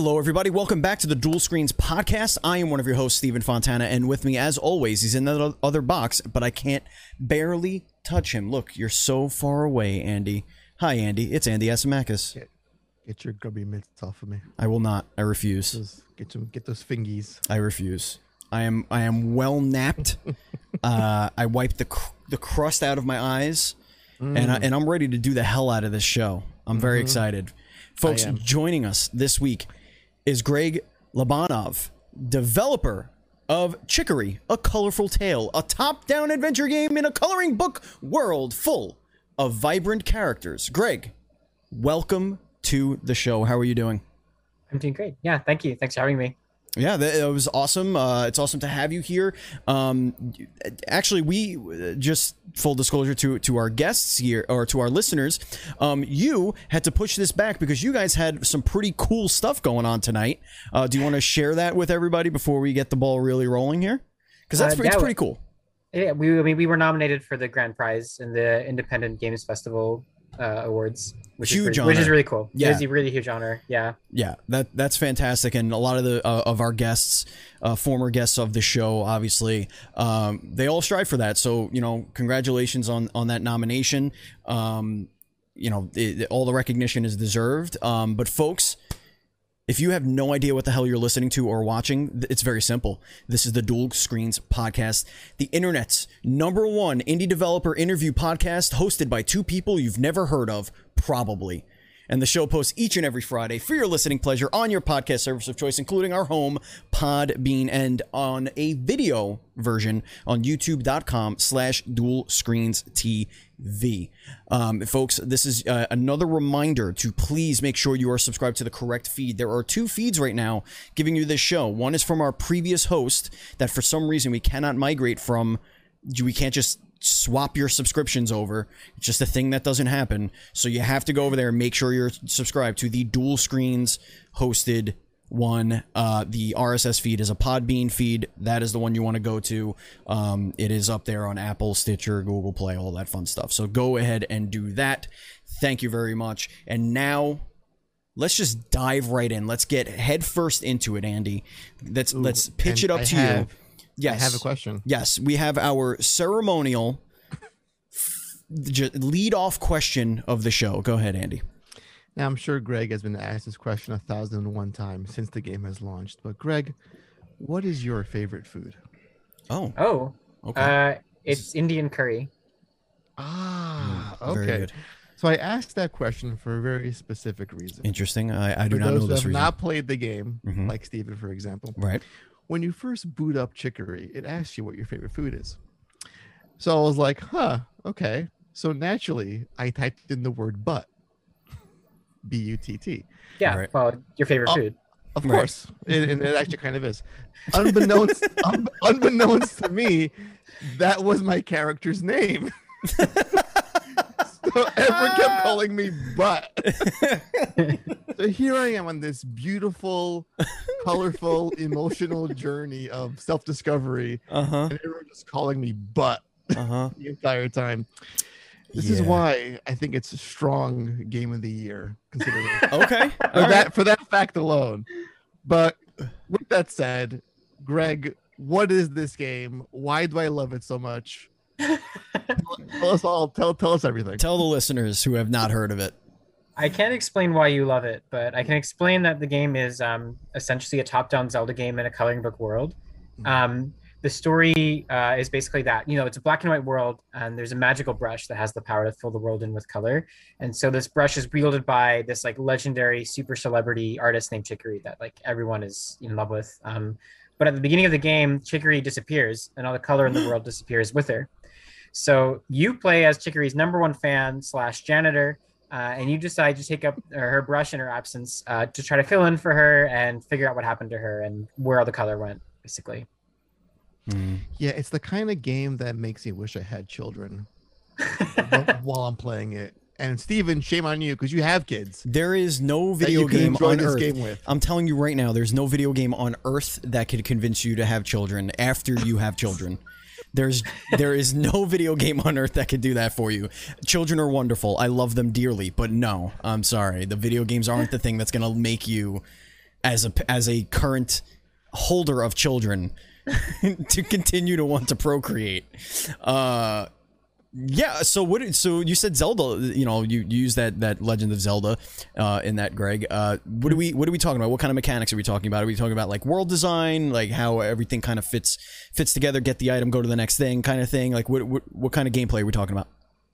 Hello, everybody. Welcome back to the Duel Screens podcast. I am one of your hosts, Stephen Fontana, and with me, as always, he's in the other box, but I can't barely touch him. Look, you're so far away, Andy. Hi, Andy. It's Andy Asimakis. Get, get your grubby mitts off of me. I will not. I refuse. Those, get some. Get those fingies. I refuse. I am. I am well napped. uh, I wiped the cr- the crust out of my eyes, and I, and I'm ready to do the hell out of this show. I'm very excited, folks. Joining us this week is Greg Lobanov, developer of Chicory, a colorful tale, a top-down adventure game in a coloring book world full of vibrant characters. Greg, welcome to the show. How are you doing? I'm doing great. Yeah, thank you. Thanks for having me. Yeah, that, it was awesome. Uh, it's awesome to have you here. Um, actually, we uh, just full disclosure to to our guests here or to our listeners, um, you had to push this back because you guys had some pretty cool stuff going on tonight. Uh, do you want to share that with everybody before we get the ball really rolling here? Because that's Uh, yeah, pretty cool. Yeah, we I mean we were nominated for the grand prize in the Independent Games Festival uh, awards, which Huge is pretty, which is really cool. Yeah. it is a really huge honor. Yeah, Yeah, that that's fantastic, and a lot of the uh, of our guests, uh, former guests of the show, obviously, um, they all strive for that. So you know, congratulations on on that nomination. Um, you know, it, all the recognition is deserved. Um, but folks, if you have no idea what the hell you're listening to or watching, it's very simple. This is the Duel Screens podcast, the internet's number one indie developer interview podcast, hosted by two people you've never heard of, probably. And the show posts each and every Friday for your listening pleasure on your podcast service of choice, including our home, Podbean, and on a video version on youtube.com slash duel screens TV. Um, folks, this is uh, another reminder to please make sure you are subscribed to the correct feed. There are two feeds right now giving you this show. One is from our previous host that for some reason we cannot migrate from. We can't just swap your subscriptions over. It's just a thing that doesn't happen. So you have to go over there and make sure you're subscribed to the duel screens hosted one. Uh, the RSS feed is a Podbean feed. That is the one you want to go to. Um, it is up there on Apple, Stitcher, Google Play, all that fun stuff. So go ahead and do that. Thank you very much. And now let's just dive right in. Let's get headfirst into it, Andy. Let's let's pitch it up I to have- you. Yes. I have a question. Yes, we have our ceremonial lead off question of the show. Go ahead, Andy. Now I'm sure Greg has been asked this question a thousand and one times since the game has launched. But Greg, what is your favorite food? Oh, Oh, okay. uh, it's Indian curry. Ah, very okay. good. So I asked that question for a very specific reason. Interesting. I, I do For not those know who this have reason. not played the game, Mhm. like Steven, for example, Right. When you first boot up Chicory, it asks you what your favorite food is. So I was like, huh, okay. So naturally, I typed in the word butt. B U T T. Yeah, Right. well, your favorite Oh. food. Of Right. course. It, and it actually kind of is. Unbeknownst, un, unbeknownst to me, that was my character's name. so everyone kept calling me butt. so here I am on this beautiful, colorful, emotional journey of self-discovery, Uh huh. and everyone just calling me butt Uh huh. the entire time. This is why I think it's a strong game of the year, considering Okay. for All right. that for that fact alone. But with that said, Greg, what is this game? Why do I love it so much? tell, tell us all. Tell tell us everything. Tell the listeners who have not heard of it. I can't explain why you love it, but I can explain that the game is um, essentially a top-down Zelda game in a coloring book world. Um, the story uh, is basically that you know it's a black and white world, and there's a magical brush that has the power to fill the world in with color. And so this brush is wielded by this like legendary super celebrity artist named Chicory that like everyone is in love with. Um, but at the beginning of the game, Chicory disappears, and all the color in the world disappears with her. So you play as Chicory's number one fan slash janitor, uh, and you decide to take up uh, her brush in her absence uh, to try to fill in for her and figure out what happened to her and where all the color went, basically. Mm. Yeah, it's the kind of game that makes me wish I had children while I'm playing it. And Steven, shame on you because you have kids There is no video game on Earth. game with. I'm telling you right now, there's no video game on Earth that could convince you to have children after you have children. There's there is no video game on earth that could do that for you. Children are wonderful. I love them dearly, but no, I'm sorry. The video games aren't the thing that's gonna make you as a as a current holder of children to continue to want to procreate. Uh, yeah. So what? So you said Zelda. You know, you, you use that that Legend of Zelda uh, in that, Greg. Uh, what are we what are we talking about? What kind of mechanics are we talking about? Are we talking about like world design, like how everything kind of fits fits together? Get the item, go to the next thing, kind of thing. Like what what, what kind of gameplay are we talking about?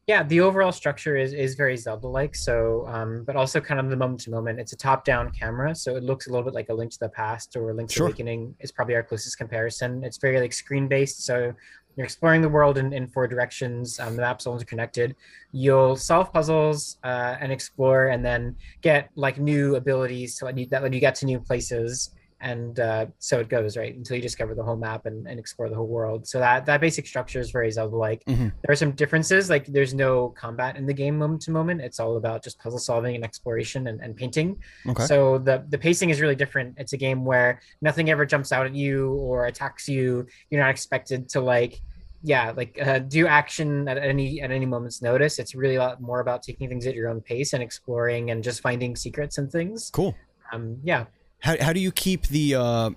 Yeah, the overall structure is is very Zelda-like. So, um, but also kind of the moment to moment. It's a top-down camera, so it looks a little bit like a Link to the Past or Link's Sure. Awakening. Is probably our closest comparison. It's very like screen-based, so you're exploring the world in, in four directions. Um, the maps all interconnected. You'll solve puzzles uh, and explore, and then get like new abilities to let you that let you get to new places. And uh, so it goes right until you discover the whole map and, and explore the whole world. So that that basic structure is very Zelda-like Mhm. there are some differences like there's no combat in the game moment to moment it's all about just puzzle solving and exploration and, and painting Okay. so the the pacing is really different it's a game where nothing ever jumps out at you or attacks you you're not expected to like yeah like uh, do action at any at any moment's notice it's really a lot more about taking things at your own pace and exploring and just finding secrets and things cool. um yeah How, how do you keep the uh,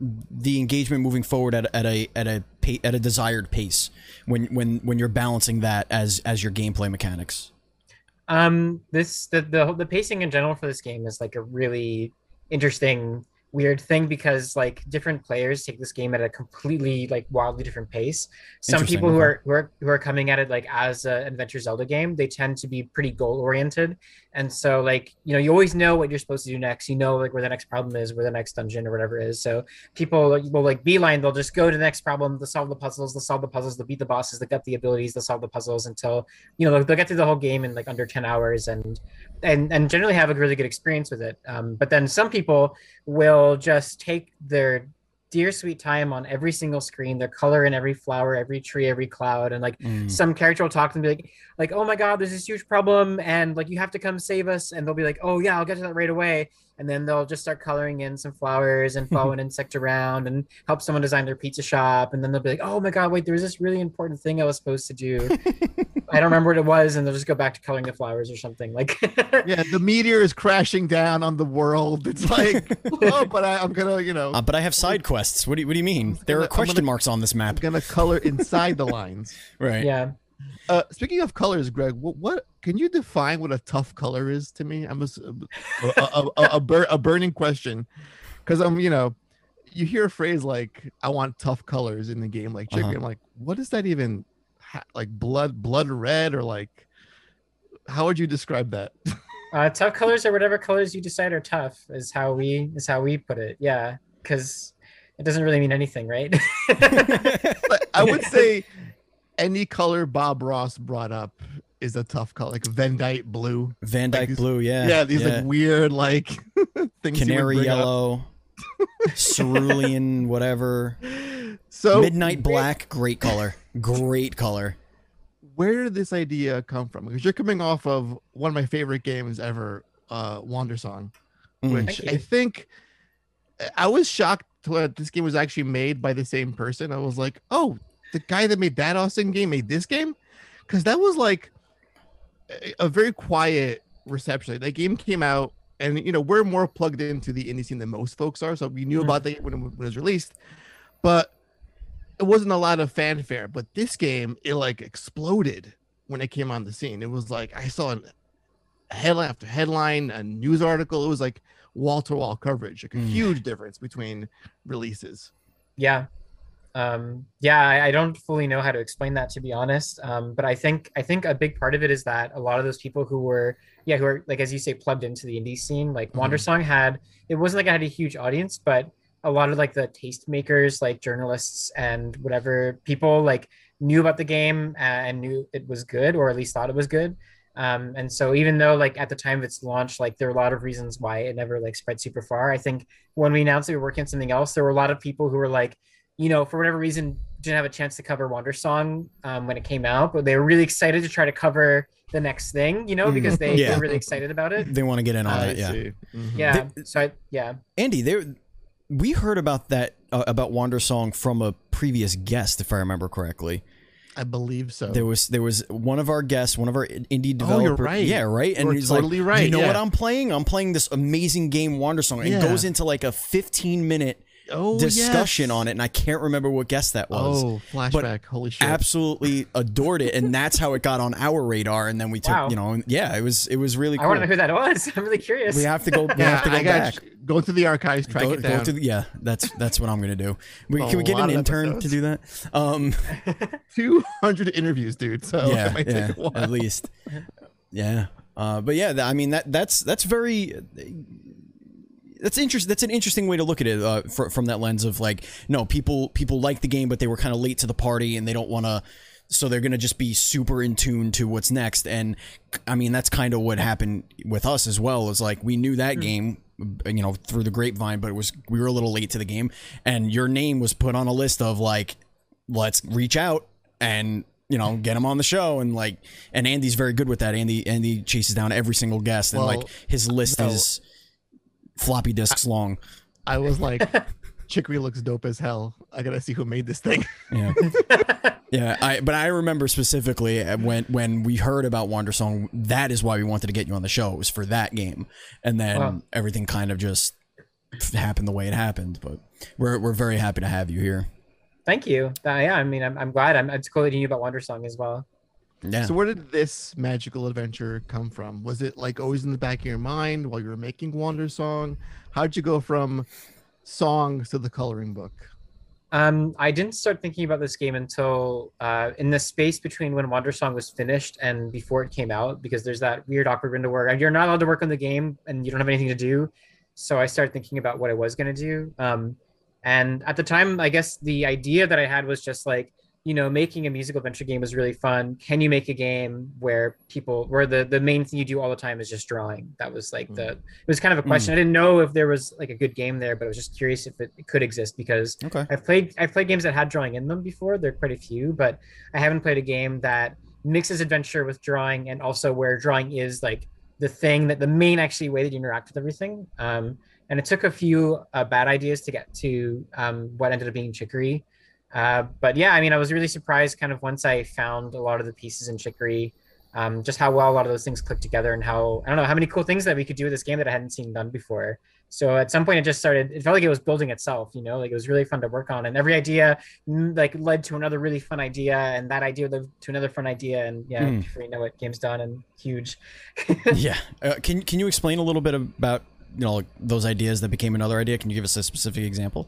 the engagement moving forward at, at a at a at a desired pace when when when you're balancing that as as your gameplay mechanics? Um, this the the the pacing in general for this game is like a really interesting weird thing because like different players take this game at a completely like wildly different pace. Some people who are who are who are coming at it like as an adventure Zelda game, they tend to be pretty goal oriented, and so like you know you always know what you're supposed to do next. You know like where the next problem is, where the next dungeon or whatever is. So people will like beeline. They'll just go to the next problem. They'll solve the puzzles. They'll solve the puzzles. They'll beat the bosses. They'll get the abilities. They'll solve the puzzles until you know they'll, they'll get through the whole game in like under 10 hours and and and generally have a really good experience with it um, but then some people will just take their dear sweet time on every single screen. Their color in every flower every tree every cloud. And like Mm. some character will talk to them and be like like oh my god there's this huge problem and like you have to come save us. And they'll be like oh yeah i'll get to that right away and then they'll just start coloring in some flowers and follow an insect around and help someone design their pizza shop and then they'll be like oh my god wait there was this really important thing i was supposed to do i don't remember what it was and they'll just go back to coloring the flowers or something like Yeah, the meteor is crashing down on the world. It's like, oh, but I, I'm gonna, you know, Uh, but I have side quests. What do you, what do you mean? There gonna- are question gonna- marks on this map I'm map, gonna color inside the lines. right? yeah Uh, speaking of colors, Greg, what, what can you define what a tough color is to me? I'm a a, a, a, bur- a burning question because I'm, you know, you hear a phrase like "I want tough colors" in the game, like chicken. Uh-huh. I'm like, what does that even ha- like? Blood, blood red, or like? How would you describe that? uh, tough colors or whatever colors you decide are tough is how we is how we put it yeah because it doesn't really mean anything right But I would say any color Bob Ross brought up is a tough color, like Van Dyke blue. Van Like Dyke these- blue, yeah, Yeah, these like weird like things. canary yellow, cerulean, whatever, So midnight black, great color, great color. where did this idea come from? Because you're coming off of one of my favorite games ever, uh, Wander Song, Mm. which I think I was shocked that this game was actually made by the same person. I was like, oh, the guy that made that Austin game made this game, because that was like a, a very quiet reception. That game came out, and you know we're more plugged into the indie scene than most folks are, so we knew Mhm. about the when it, when it was released, but it wasn't a lot of fanfare. But this game, it like exploded when it came on the scene. It was like I saw an headline after headline, a news article. It was like wall to wall coverage, like a Mm. huge difference between releases. yeah um yeah I, I don't fully know how to explain that to be honest um but i think i think a big part of it is that a lot of those people who were yeah who are like as you say plugged into the indie scene like Mhm. wander song had it wasn't like it had a huge audience but a lot of like the tastemakers, like journalists and whatever people like knew about the game uh, and knew it was good or at least thought it was good um, and so even though like at the time of its launch like there were a lot of reasons why it never like spread super far i think when we announced that we were working on something else there were a lot of people who were like you know for whatever reason didn't have a chance to cover wander song um, when it came out but they were really excited to try to cover the next thing you know Mhm. because they Yeah. were really excited about it They want to get in on I it, yeah. see. Mhm. yeah so I, yeah Andy, there, we heard about that uh, about Wander Song from a previous guest, if I remember correctly. I believe so. There was there was one of our guests, one of our indie developers. Oh, you're right. Yeah, right. And You're he's totally like, right, You know what. I'm playing? I'm playing this amazing game, Wander Song. It Yeah. goes into like a 15 minute oh, discussion yes. on it, and I can't remember what guest that was. Oh, flashback! Holy shit! Absolutely adored it, and that's how it got on our radar. And then we took, Wow. you know, yeah, it was it was really Cool. I cool. want to know who that was. I'm really curious. we have to go. We yeah, have to go I back. go through the archives, track Go, it go down. to the, yeah, that's that's what I'm gonna do. We, can we get an of intern to do that? Um, Two hundred interviews, dude. So yeah, it might yeah, take a while. at least. Yeah, uh, but yeah, I mean that that's that's very. That's interesting. That's an interesting way to look at it uh, fr- from that lens of like, no, people people like the game, but they were kind of late to the party, and they don't want to. So they're gonna just be super in tune to what's next, and I mean that's kind of what happened with us as well. Is like we knew that game, you know, through the grapevine, but it was we were a little late to the game, and your name was put on a list of like, let's reach out and you know get him on the show and like and Andy's very good with that. Andy Andy chases down every single guest and Well, like his list no. is floppy disks long. I was like, Chicory looks dope as hell. I gotta see who made this thing. Yeah. yeah, I but I remember specifically uh, when when we heard about Wander Song, that is why we wanted to get you on the show. It was for that game. And then Wow. everything kind of just happened the way it happened, but we're we're very happy to have you here. Thank you. Uh, yeah, I mean, I'm, I'm glad. I'm, it's cool that you knew about Wandersong as well. Yeah. So where did this magical adventure come from? Was it like always in the back of your mind while you were making Wander Song? How'd you go from songs to the coloring book? Um, I didn't start thinking about this game until uh, in the space between when Wander Song was finished and before it came out, because there's that weird awkward window where you're not allowed to work on the game and you don't have anything to do. So I started thinking about what I was going to do. Um, and at the time, I guess the idea that I had was just like, you know, making a musical adventure game was really fun. Can you make a game where people, where the the main thing you do all the time is just drawing? That was like the, it was kind of a question. I didn't know if there was like a good game there, but I was just curious if it, it could exist because Okay. I've played I've played games that had drawing in them before. There are quite a few, but I haven't played a game that mixes adventure with drawing and also where drawing is like the thing that the main actually way that you interact with everything. Um, and it took a few uh, bad ideas to get to um, what ended up being Chicory. Uh, but yeah, I mean, I was really surprised kind of once I found a lot of the pieces in Chicory, um, just how well a lot of those things clicked together and how I don't know how many cool things that we could do with this game that I hadn't seen done before. So at some point, it just started. It felt like it was building itself. You know, like it was really fun to work on, and every idea mm, like led to another really fun idea, and that idea led to another fun idea, and yeah, Hmm. before you know it, game's done and huge. yeah. Uh, can can you explain a little bit about you know like, those ideas that became another idea? Can you give us a specific example?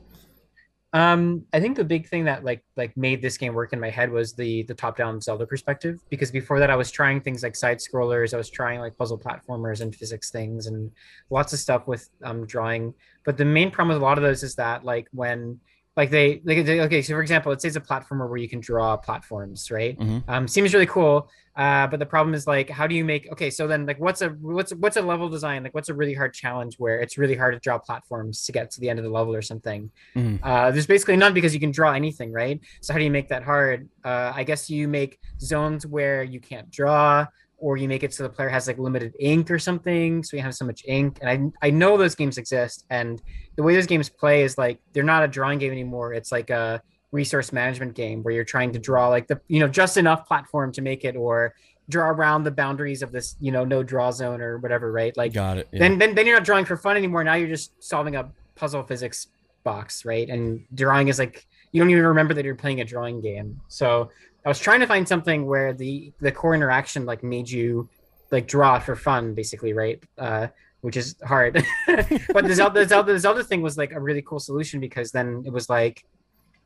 Um, I think the big thing that like like made this game work in my head was the the top down Zelda perspective. Because before that, I was trying things like side scrollers. I was trying like puzzle platformers and physics things and lots of stuff with um drawing. But the main problem with a lot of those is that like when like they like okay, so for example, let's say it's a platformer where you can draw platforms, right? Mhm. Um, seems really cool. Uh, but the problem is like, how do you make? Okay, so then like, what's a what's what's a level design? Like, what's a really hard challenge where it's really hard to draw platforms to get to the end of the level or something? Mhm. Uh, there's basically none because you can draw anything, right? So how do you make that hard? Uh, I guess you make zones where you can't draw, or you make it so the player has like limited ink or something, so you have so much ink. And I I know those games exist, and the way those games play is like they're not a drawing game anymore. It's like a resource management game where you're trying to draw like the you know just enough platform to make it, or draw around the boundaries of this you know no draw zone or whatever, right? Like Got it. Yeah. then, then then you're not drawing for fun anymore. Now you're just solving a puzzle physics box, right? And drawing is like you don't even remember that you're playing a drawing game. So I was trying to find something where the the core interaction like made you like draw for fun, basically, right? Uh, which is hard. but the Zelda, the Zelda the Zelda thing was like a really cool solution because then it was like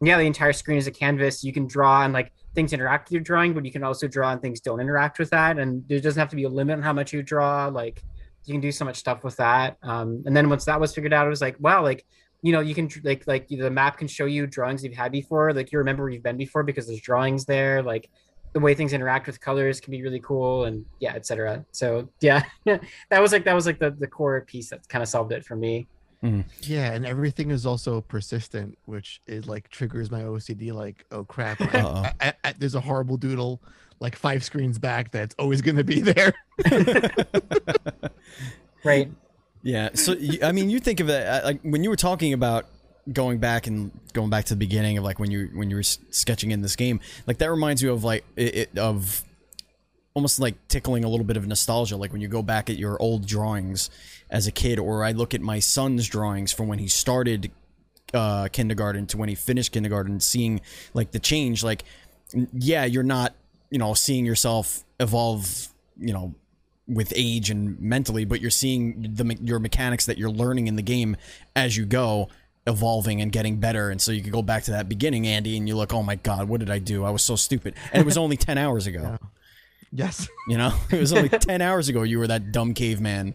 yeah, the entire screen is a canvas. You can draw and like things interact with your drawing, but you can also draw and things don't interact with that. And there doesn't have to be a limit on how much you draw. Like you can do so much stuff with that. Um, and then once that was figured out, it was like, wow, like you know, you can like like the map can show you drawings you've had before. Like you remember where you've been before because there's drawings there. Like the way things interact with colors can be really cool, and yeah, etc. So yeah, that was like that was like the the core piece that kind of solved it for me. Hmm. Yeah, and everything is also persistent, which is like triggers my OCD. Like, oh crap, I- I- I- there's a horrible doodle like five screens back that's always going to be there. Right. Yeah. So I mean, you think of that uh, like when you were talking about going back and going back to the beginning of like when you when you were sketching in this game, like that reminds you of like it, it of almost like tickling a little bit of nostalgia, like when you go back at your old drawings as a kid, or I look at my son's drawings from when he started uh, kindergarten to when he finished kindergarten, seeing like the change. Like, yeah, you're not you know seeing yourself evolve, you know, with age and mentally, but you're seeing the your mechanics that you're learning in the game as you go evolving and getting better and so you can go back to that beginning andy and you look oh my god what did i do i was so stupid and it was only 10 hours ago Yes. you know it was only 10 hours ago you were that dumb caveman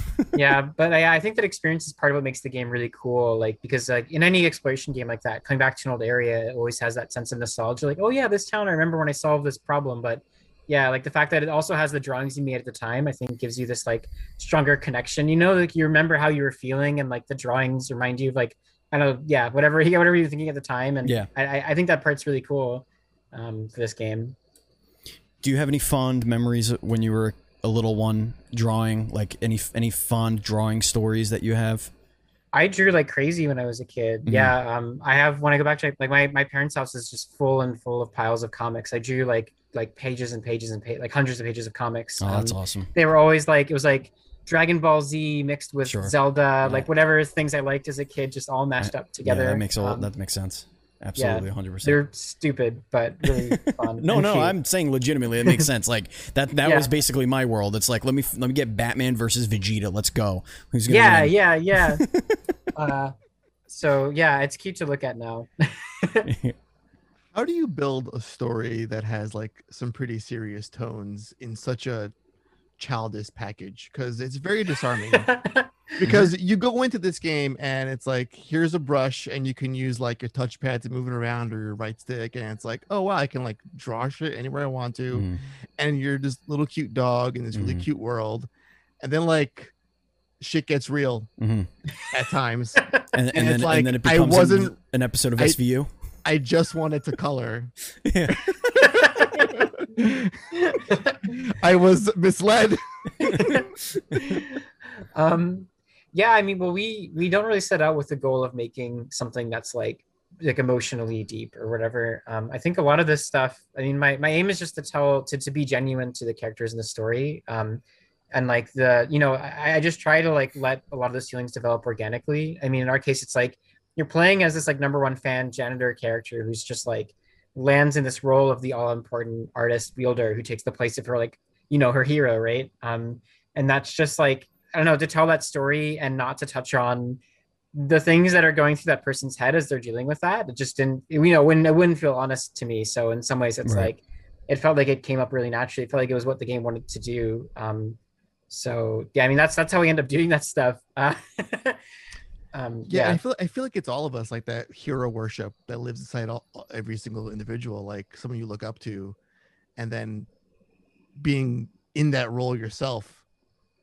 yeah, but I, I think that experience is part of what makes the game really cool. Like because like in any exploration game like that, coming back to an old area, it always has that sense of nostalgia. Like, oh yeah, this town, I remember when I solved this problem. But yeah, like the fact that it also has the drawings you made at the time, I think gives you this like stronger connection. You know, like you remember how you were feeling, and like the drawings remind you of like I don't know, yeah, whatever, whatever you were thinking at the time. And Yeah. I, I- I think that part's really cool um, for this game. do you have any fond memories when you were a little one drawing like any any fond drawing stories that you have I drew like crazy when I was a kid. Mhm. Yeah. Um, I have when I go back to like my, my parents' house is just full and full of piles of comics. I drew like like pages and pages and pa- like hundreds of pages of comics. oh that's Um, awesome They were always like it was like Dragon Ball Z mixed with Sure. Zelda, like whatever things I liked as a kid, just all mashed up together. yeah that makes all Um, that makes sense absolutely 100% they're stupid, but really fun. no, no, cute. I'm saying legitimately. It makes sense. Like that. That Yeah. was basically my world. It's like let me let me get Batman versus Vegeta. Let's go. Who's gonna yeah, win? yeah, yeah. uh, so yeah, it's cute to look at now. How do you build a story that has like some pretty serious tones in such a childish package? Because it's very disarming. because you go into this game and it's like here's a brush and you can use like your touchpad to move it around or your right stick and it's like oh wow i can like draw shit anywhere i want to Mhm. and you're this little cute dog in this really Mhm. cute world and then like shit gets real Mhm. at times And, and, it's then like, and then it I becomes an- wasn't- an, episode of I- SVU. i just wanted to color Yeah. i was misled. Um yeah i mean well we we don't really set out with the goal of making something that's like like emotionally deep or whatever. Um i think a lot of this stuff i mean my my aim is just to tell to, to be genuine to the characters in the story. Um and like the you know I, I just try to like let a lot of those feelings develop organically. I mean in our case it's like you're playing as this like number one fan janitor character who's just like lands in this role of the all important artist wielder who takes the place of her like you know her hero right? Um and that's just like i don't know to tell that story and not to touch on the things that are going through that person's head as they're dealing with that it just didn't you know when it wouldn't feel honest to me. So in some ways it's Right. like it felt like it came up really naturally. It felt like it was what the game wanted to do. Um so yeah i mean that's that's how we end up doing that stuff. Uh, um yeah, yeah I feel I feel like it's all of us like that hero worship that lives inside all, every single individual, like someone you look up to, and then being in that role yourself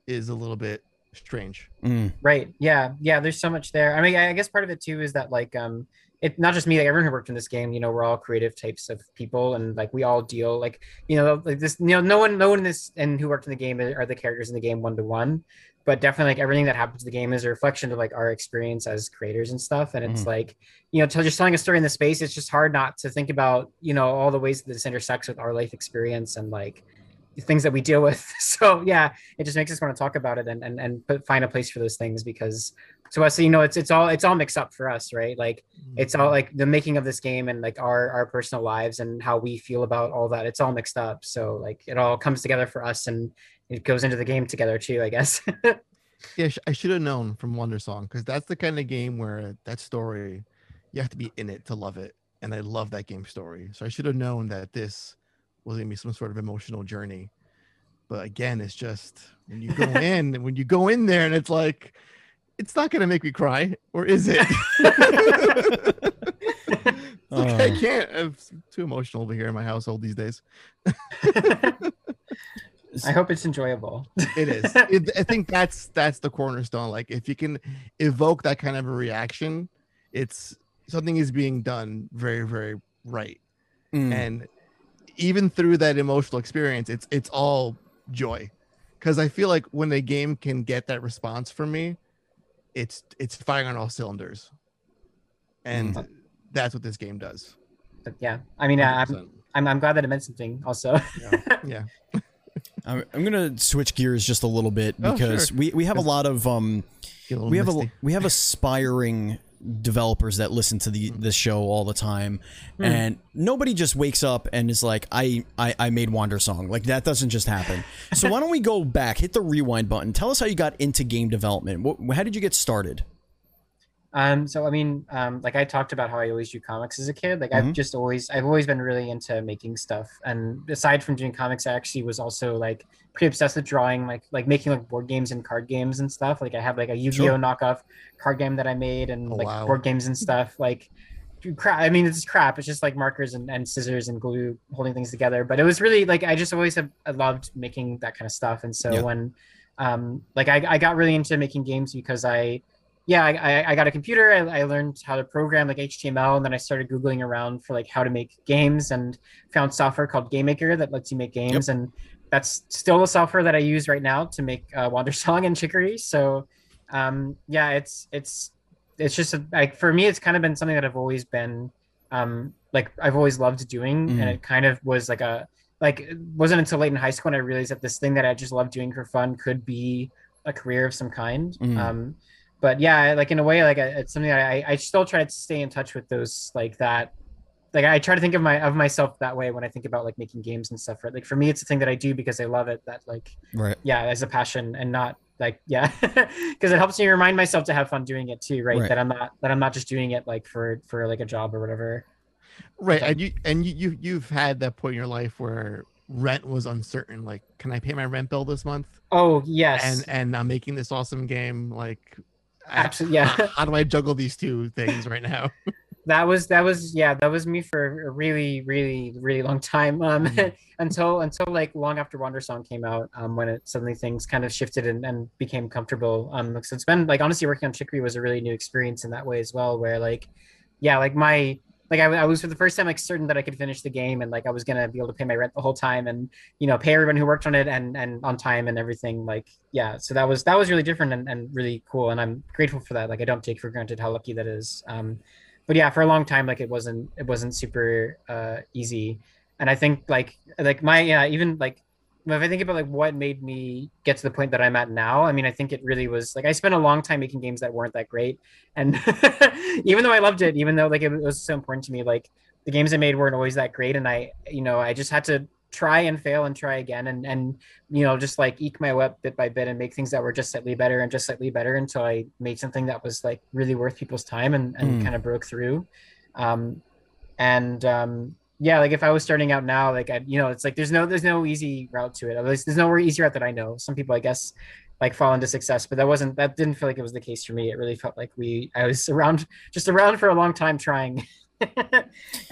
is a little bit strange. Mm. Right. Yeah. Yeah. There's so much there. I mean, I I guess part of it too is that like um it not just me, like everyone who worked in this game, you know, we're all creative types of people and like we all deal like, you know, like this, you know, no one no one in this and who worked in the game are the characters in the game one to one. But definitely like everything that happens in the game is a reflection of like our experience as creators and stuff. And it's Mhm. like, you know, tell, just telling a story in the space, it's just hard not to think about, you know, all the ways that this intersects with our life experience and like things that we deal with. So yeah, it just makes us want to talk about it and and, and put, find a place for those things because to us, you know, it's it's all it's all mixed up for us, right? Like mm-hmm. it's all like the making of this game and like our our personal lives and how we feel about all that. It's all mixed up. So like it all comes together for us and it goes into the game together too, I guess. Yeah, I should have known from Wandersong because that's the kind of game where that story, you have to be in it to love it, and I love that game story. So I should have known that this was gonna be some sort of emotional journey. But again, it's just when you go in, and when you go in there, and it's like, it's not gonna make me cry, or is it? It's like, I Oh. can't. I'm too emotional over here in my household these days. I hope it's enjoyable. It is. It, I think that's that's the cornerstone. Like if you can evoke that kind of a reaction, it's something is being done very very right. Mm. And even through that emotional experience, it's it's all joy. Because I feel like when a game can get that response from me, it's it's firing on all cylinders. and Mm. that's what this game does. Yeah, I mean, I- I'm, I'm I'm glad that it meant something. Also, yeah. I'm, I'm gonna switch gears just a little bit Oh, because sure. we, we have a lot of um a we have a we have aspiring developers that listen to the hmm. this show all the time. Hmm. And nobody just wakes up and is like I, I i made wander song. Like that doesn't just happen. So why don't we go back hit the rewind button. Tell us how you got into game development. What, how did you get started Um, so I mean, um, like I talked about how I always drew comics as a kid. Like I've Mhm. just always, I've always been really into making stuff. And aside from doing comics, I actually was also like pretty obsessed with drawing, like like making like board games and card games and stuff. Like I have like a Yu-Gi-Oh Sure. knockoff card game that I made, and Oh, like wow. board games and stuff. Like crap. I mean, it's crap. It's just like markers and, and scissors and glue holding things together. But it was really like I just always have I loved making that kind of stuff. And so Yeah. when um like I, I got really into making games because I yeah, I, I- got a computer. I, I learned how to program like HTML, and then I started googling around for like how to make games, and found software called GameMaker that lets you make games, and that's still the software that I use right now to make uh, Wander Song and Chicory. So, um, yeah, it's it's it's just a, like for me, it's kind of been something that I've always been um, like I've always loved doing, Mhm. and it kind of was like a like it wasn't until late in high school when I realized that this thing that I just love doing for fun could be a career of some kind. Mhm. Um, but yeah, like in a way, like it's something that I, I still try to stay in touch with those like that. Like I try to think of my of myself that way when I think about like making games and stuff. Right? Like for me, it's a thing that I do because I love it. That like right yeah, as a passion and not like yeah, because it helps me remind myself to have fun doing it too. Right? Right. That I'm not that I'm not just doing it like for for like a job or whatever. right and you and you, you you've had that point in your life where rent was uncertain like can i pay my rent bill this month Oh yes, and and i'm making this awesome game like I- Absolutely, yeah. how, do i juggle these two things right now that was that was yeah that was me for a really really really long time um Mhm. until until like long after wander song came out um when it suddenly things kind of shifted and, and became comfortable um so it's been like honestly working on chicory was a really new experience in that way as well where like yeah like my like I, I was for the first time like certain that i could finish the game and like i was gonna be able to pay my rent the whole time and you know pay everyone who worked on it and and on time and everything like yeah. So that was that was really different and, and really cool and i'm grateful for that. Like i don't take for granted how lucky that is. Um but yeah for a long time like it wasn't it wasn't super uh easy. And i think like like my yeah even like if i think about like what made me get to the point that i'm at now i mean i think it really was like i spent a long time making games that weren't that great. And even though i loved it even though like it was so important to me like the games i made weren't always that great. And i you know i just had to try and fail and try again and and you know just like eke my way up bit by bit and make things that were just slightly better and just slightly better until i made something that was like really worth people's time and, and Mm. kind of broke through. Um and um yeah like if i was starting out now like i you know it's like there's no there's no easy route to it at least there's no easy route that i know some people i guess like fall into success but that wasn't that didn't feel like it was the case for me it really felt like we i was around just around for a long time trying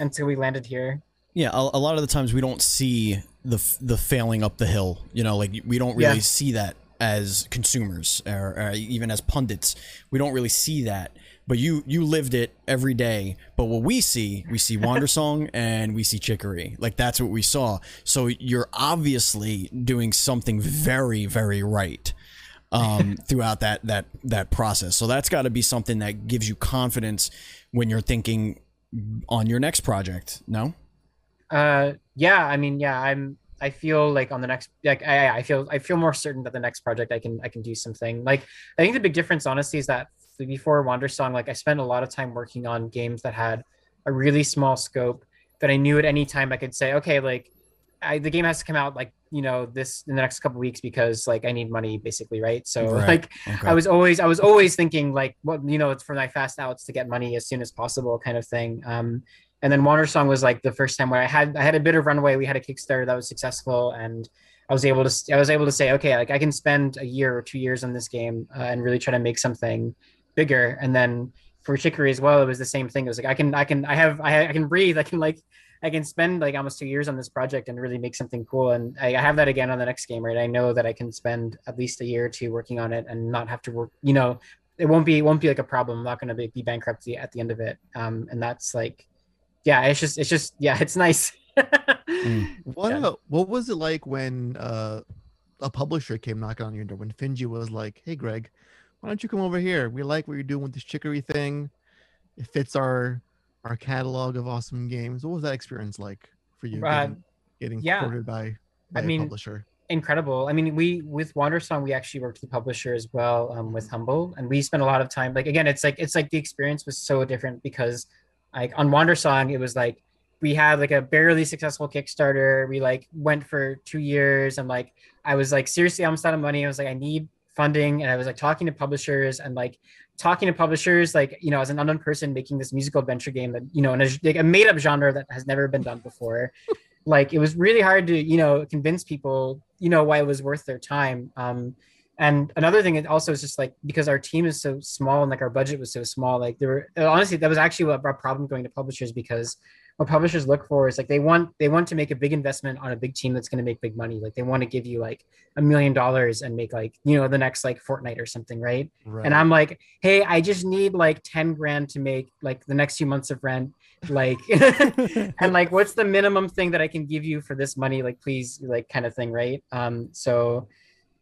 until we landed here Yeah, a, a lot of the times we don't see the the failing up the hill. You know, like we don't really Yeah. see that as consumers or, or even as pundits. We don't really see that. But you you lived it every day. But what we see, we see Wander Song and we see Chicory. Like that's what we saw. So you're obviously doing something very very right um, throughout that that that process. So that's got to be something that gives you confidence when you're thinking on your next project. No. uh yeah i mean yeah i'm i feel like on the next like i i feel i feel more certain that the next project i can i can do something like i think the big difference honestly is that before wander song like i spent a lot of time working on games that had a really small scope that i knew at any time i could say okay like I, the game has to come out like you know this in the next couple weeks because like i need money basically right so Right. like Okay. I was always I was always thinking like what you know it's for my fast outs to get money as soon as possible kind of thing. Um, and then Wander Song was like the first time where I had I had a bit of runway. We had a Kickstarter that was successful, and I was able to I was able to say okay like I can spend a year or two years on this game uh, and really try to make something bigger. And then for Chicory as well, it was the same thing. It was like I can I can I have I, I can breathe. I can like I can spend like almost two years on this project and really make something cool. And I, I have that again on the next game, right? I know that I can spend at least a year or two working on it and not have to work. You know, it won't be it won't be like a problem. I'm not going to be, be bankrupt at the end of it. Um, and that's like, yeah, it's just it's just yeah, it's nice. What Yeah. uh, what was it like when uh, a publisher came knocking on your door when Finji was like, "Hey, Greg, why don't you come over here? We like what you're doing with this chicory thing. it fits our our catalog of awesome games. What was that experience like for you? Uh, Getting, getting yeah. courted by, by I a mean, publisher. incredible. I mean, we with Wandersong, we actually worked with the publisher as well um, with Humble, and we spent a lot of time. Like again, it's like it's like the experience was so different because like on Wandersong, it was like we had like a barely successful Kickstarter. We like went for two years, and like I was like seriously almost out of money. I was like I need funding, and I was like talking to publishers and like talking to publishers like you know as an unknown person making this musical adventure game that you know in a, like a made up genre that has never been done before like it was really hard to you know convince people you know why it was worth their time. Um and another thing it also is just like because our team is so small and like our budget was so small like there were honestly that was actually a problem going to publishers because what publishers look for is like they want they want to make a big investment on a big team that's going to make big money like they want to give you like a million dollars and make like you know the next like Fortnite or something right Right. and i'm like hey i just need like 10 grand to make like the next few months of rent like and like what's the minimum thing that i can give you for this money like please like kind of thing right um so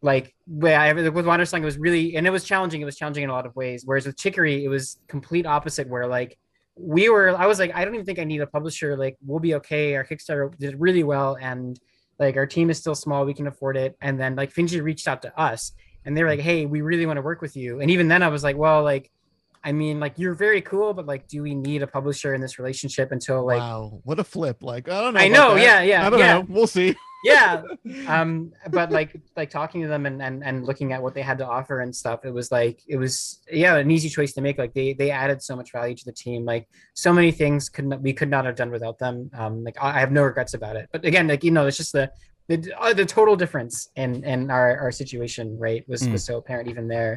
like with I with Wandersong, it was really and it was challenging. It was challenging in a lot of ways. Whereas with Chicory, it was complete opposite. Where like we were, I was like, I don't even think I need a publisher. Like we'll be okay. Our Kickstarter did really well, and like our team is still small. We can afford it. And then like Finji reached out to us, and they were like, Hey, we really want to work with you. And even then, I was like, Well, like I mean, like you're very cool, but like, do we need a publisher in this relationship until like wow, what a flip! Like I don't know. I know, that. yeah, yeah, I don't yeah. know. We'll see. Yeah. Um but like like talking to them and, and and looking at what they had to offer and stuff it was like it was yeah an easy choice to make. Like they they added so much value to the team. Like so many things could not we could not have done without them. Um like i I have no regrets about it. But again like you know it's just the the, uh, the total difference in in our our situation right was Mm. was so apparent even there.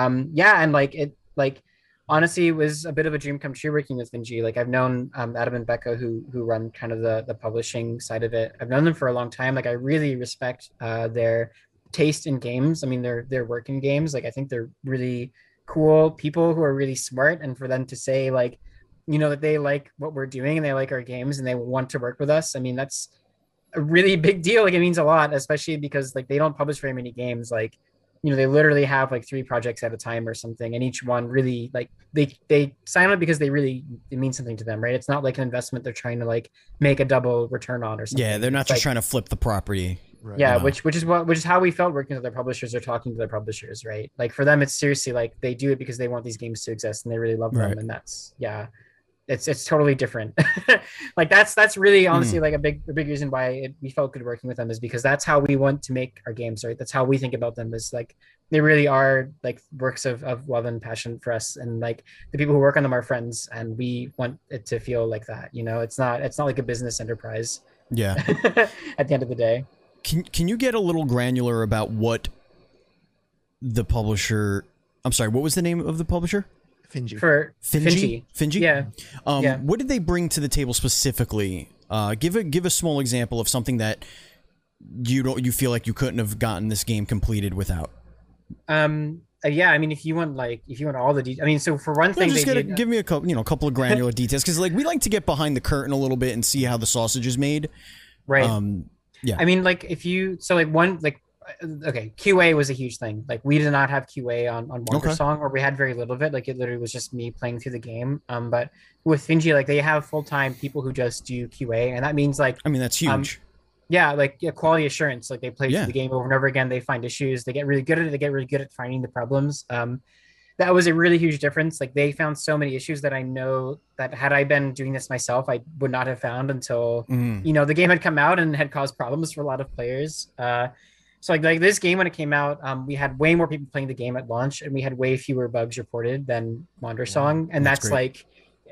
Um yeah and like it like honestly it was a bit of a dream come true working with Finji. Like I've known um, Adam and Becca who who run kind of the the publishing side of it. I've known them for a long time. Like I really respect uh, their taste in games. I mean their their work in games. Like I think they're really cool people who are really smart. And for them to say like, you know, that they like what we're doing and they like our games and they want to work with us. I mean that's a really big deal. Like it means a lot, especially because like they don't publish very many games. Like you know they literally have like three projects at a time or something and each one really like they they sign up because they really it means something to them right it's not like an investment they're trying to like make a double return on or something yeah, they're not It's just like- trying to flip the property. Right. yeah know. which which is what which is how we felt working with their publishers or talking to their publishers right like for them it's seriously like they do it because they want these games to exist and they really love them Right. and that's yeah it's it's totally different like that's that's really hmm. honestly like a big a big reason why it, we felt good working with them is because that's how we want to make our games right that's how we think about them is like they really are like works of, of love and passion for us and like the people who work on them are friends and we want it to feel like that you know it's not it's not like a business enterprise Yeah. at the end of the day Can can you get a little granular about what the publisher? I'm sorry. What was the name of the publisher? Finji. for Finji. Finji. yeah Um, yeah. What did they bring to the table specifically? Uh, give a give a small example of something that you don't you feel like you couldn't have gotten this game completed without. um uh, yeah i mean if you want like if you want all the details i mean so for one No, thing just they get a, did, give me a couple you know a couple of granular details because like we like to get behind the curtain a little bit and see how the sausage is made. right Um, yeah. I mean, like if you so like one like okay, QA was a huge thing. Like we did not have QA on on Wonder Okay. Song, or we had very little of it. Like it literally was just me playing through the game. Um, but with Finji, like they have full time people who just do QA, and that means like I mean that's Um, huge. yeah, like yeah, quality assurance. Like they play Yeah. through the game over and over again. They find issues. They get really good at it. They get really good at finding the problems. Um, that was a really huge difference. Like they found so many issues that I know that had I been doing this myself, I would not have found until Mhm. you know the game had come out and had caused problems for a lot of players. Uh, so like like this game when it came out, um, we had way more people playing the game at launch, and we had way fewer bugs reported than Wander Song, and That's that's, like,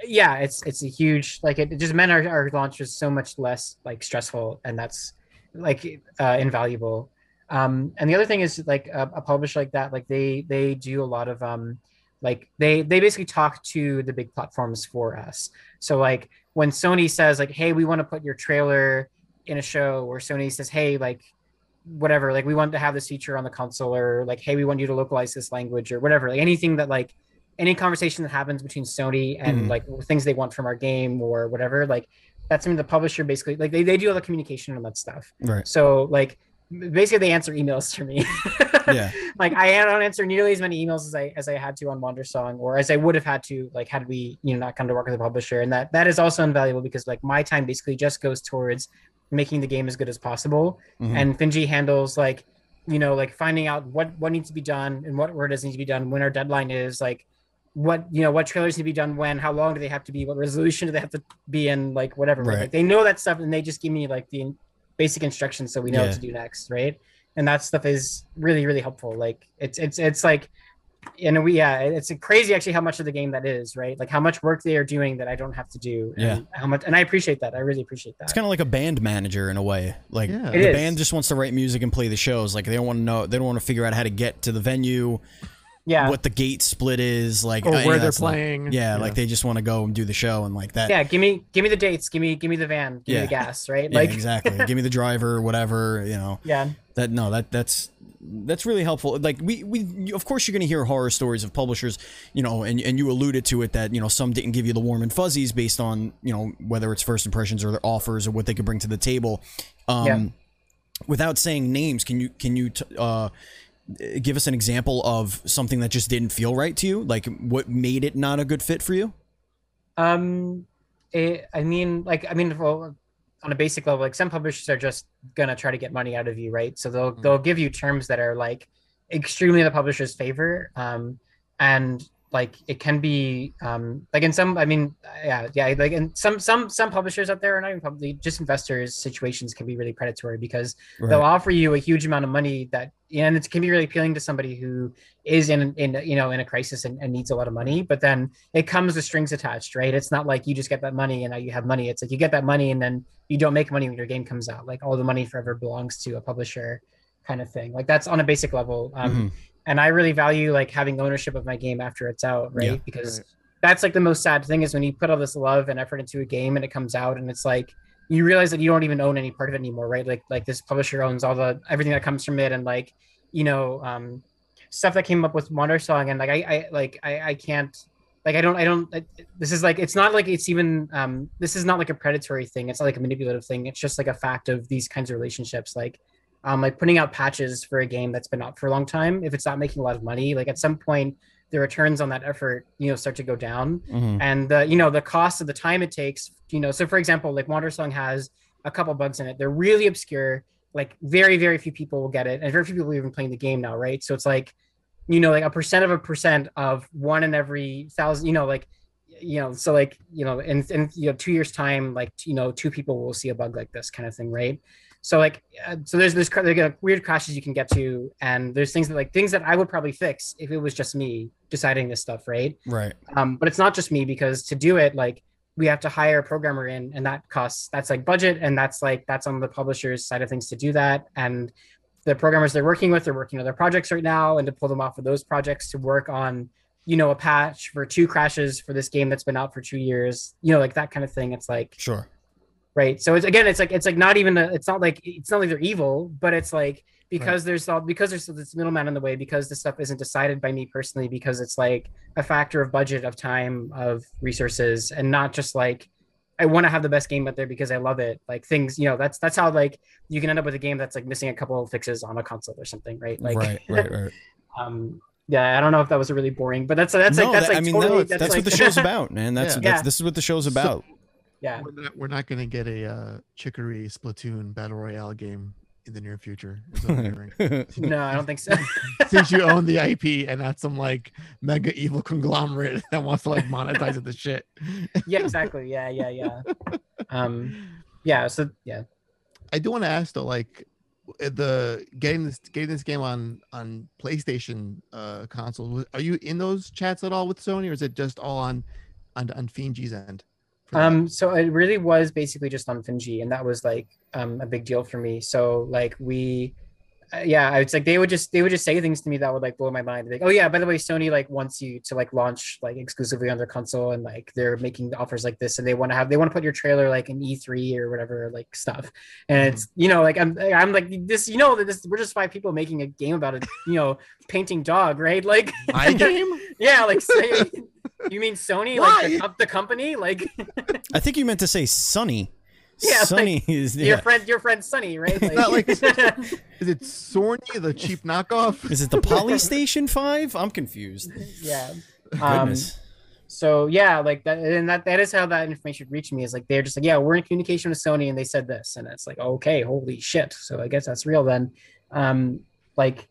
yeah, it's it's a huge like it, it just meant our, our launch was so much less like stressful, and that's like uh, invaluable. Um, and the other thing is like a, a publisher like that, like they they do a lot of um, like they they basically talk to the big platforms for us. So like when Sony says like, hey, we want to put your trailer in a show, or Sony says, hey, like whatever, like we want to have this feature on the console, or like, hey, we want you to localize this language, or whatever, like anything that like any conversation that happens between Sony and Mhm. like things they want from our game or whatever, like that's something the publisher basically like they, they do all the communication on that stuff. Right. So like basically they answer emails to me. Yeah. like I don't answer nearly as many emails as I as I had to on Wandersong or as I would have had to, like had we you know not come to work with a publisher, and that that is also invaluable because like my time basically just goes towards making the game as good as possible, Mhm. and Finji handles like you know like finding out what what needs to be done and what where does need to be done, when our deadline is, like what you know what trailers need to be done when, how long do they have to be, what resolution do they have to be in, like whatever. right? Right. Like, they know that stuff, and they just give me like the basic instructions so we know Yeah. what to do next, right? And that stuff is really really helpful. Like it's it's it's like and we yeah it's crazy actually how much of the game that is right like how much work they are doing that i don't have to do and Yeah. how much and i appreciate that i really appreciate that It's kind of like a band manager in a way. Like Yeah. the It is. band just wants to write music and play the shows. Like they don't want to know. They don't want to figure out how to get to the venue, yeah what the gate split is, like or any where of they're that stuff. playing. Yeah, like they just want to go and do the show and like that. yeah give me give me the dates give me give me the van give Yeah. me the gas right Yeah, like exactly. Give me the driver, whatever. You know yeah that. No, that that's that's really helpful. Like we we of course you're gonna hear horror stories of publishers, you know, and and you alluded to it that you know some didn't give you the warm and fuzzies based on you know whether it's first impressions or their offers or what they could bring to the table. Um, Yeah. Without saying names, can you can you t- uh, give us an example of something that just didn't feel right to you? Like what made it not a good fit for you? um it, i mean like i mean well, on a basic level like some publishers are just gonna try to get money out of you right so they'll Mm. they'll give you terms that are like extremely in the publisher's favor um and like it can be um like in some i mean yeah yeah like in some some some publishers out there are not even probably just investors situations can be really predatory because they'll offer you a huge amount of money that and it can be really appealing to somebody who is in in you know in a crisis and, and needs a lot of money but then it comes with strings attached right? It's not like you just get that money and now you have money. It's like you get that money and then you don't make money when your game comes out. Like all the money forever belongs to a publisher kind of thing. Like that's on a basic level. Um Mhm. And i really value like having ownership of my game after it's out right? Yeah. because Right. that's like the most sad thing is when you put all this love and effort into a game and it comes out and it's like you realize that you don't even own any part of it anymore right? Like like this publisher owns all the everything that comes from it and like you know um stuff that came up with Wandersong and like I, I like I, I can't like I don't I don't I, this is like it's not like it's even um this is not like a predatory thing. It's not like a manipulative thing. It's just like a fact of these kinds of relationships. Like um like putting out patches for a game that's been out for a long time if it's not making a lot of money like at some point the returns on that effort you know start to go down. Mhm. and the you know the cost of the time it takes you know so for example like Wandersong has a couple bugs in it. They're really obscure. Like very very few people will get it and very few people are even playing the game now right? So it's like you know like a percent of a percent of one in every thousand you know like you know so like you know in, in you know two years time like you know two people will see a bug like this kind of thing right so like uh, so there's there's like, uh, weird crashes you can get to and there's things that like things that i would probably fix if it was just me deciding this stuff right Right. um, but it's not just me because to do it like we have to hire a programmer in and that costs that's like budget and that's like that's on the publisher's side of things to do that and the programmers they're working with they're working on their projects right now and to pull them off of those projects to work on you know a patch for two crashes for this game that's been out for two years you know like that kind of thing it's like Sure. Right so it's again it's like it's like not even a, it's not like it's not like they're evil but it's like because there's all because there's this middleman in the way because this stuff isn't decided by me personally because it's like a factor of budget of time of resources and not just like i want to have the best game out there because i love it like things you know that's that's how like you can end up with a game that's like missing a couple of fixes on a console or something right like right. Right. Right. um yeah i don't know if that was really boring but that's that's like that's that- like I mean, totally, that- that's, that's, like, what the show's about, man. That's, Yeah. that's this is what the show's So- about. Yeah We're not, we're not gonna get a uh, Chicory Splatoon battle royale game in the near future. is what I'm hearing. no i don't think so Since you own the IP and not some like mega evil conglomerate that wants to like monetize it the shit. yeah exactly yeah yeah yeah um yeah so yeah I do want to ask though, like the getting this getting this game on on PlayStation uh consoles. Are you in those chats at all with Sony, or is it just all on on on Finji's end? Um, so it really was basically just on Finji, and that was like um, a big deal for me. So like we, uh, yeah, it's like they would just they would just say things to me that would like blow my mind. Like, oh yeah, by the way, Sony like wants you to like launch like exclusively on their console, and like they're making offers like this, and they want to have they want to put your trailer like in E3 or whatever like stuff. And it's you know like I'm I'm like this you know that this we're just five people making a game about a you know painting dog right like my game. yeah like say, you mean Sony like Why? the, com- the company like. I think you meant to say Sunny. Yeah, Sunny is Your friend, your friend Sunny, right? It's not like- Is it Sony the cheap knockoff? Is it the Polystation Five? I'm confused. yeah. Um, Goodness. so yeah, like that, and that that is how that information reached me. Is like they're just like, yeah, we're in communication with Sony, and they said this, and it's like, okay, holy shit. So I guess that's real then. Um, like,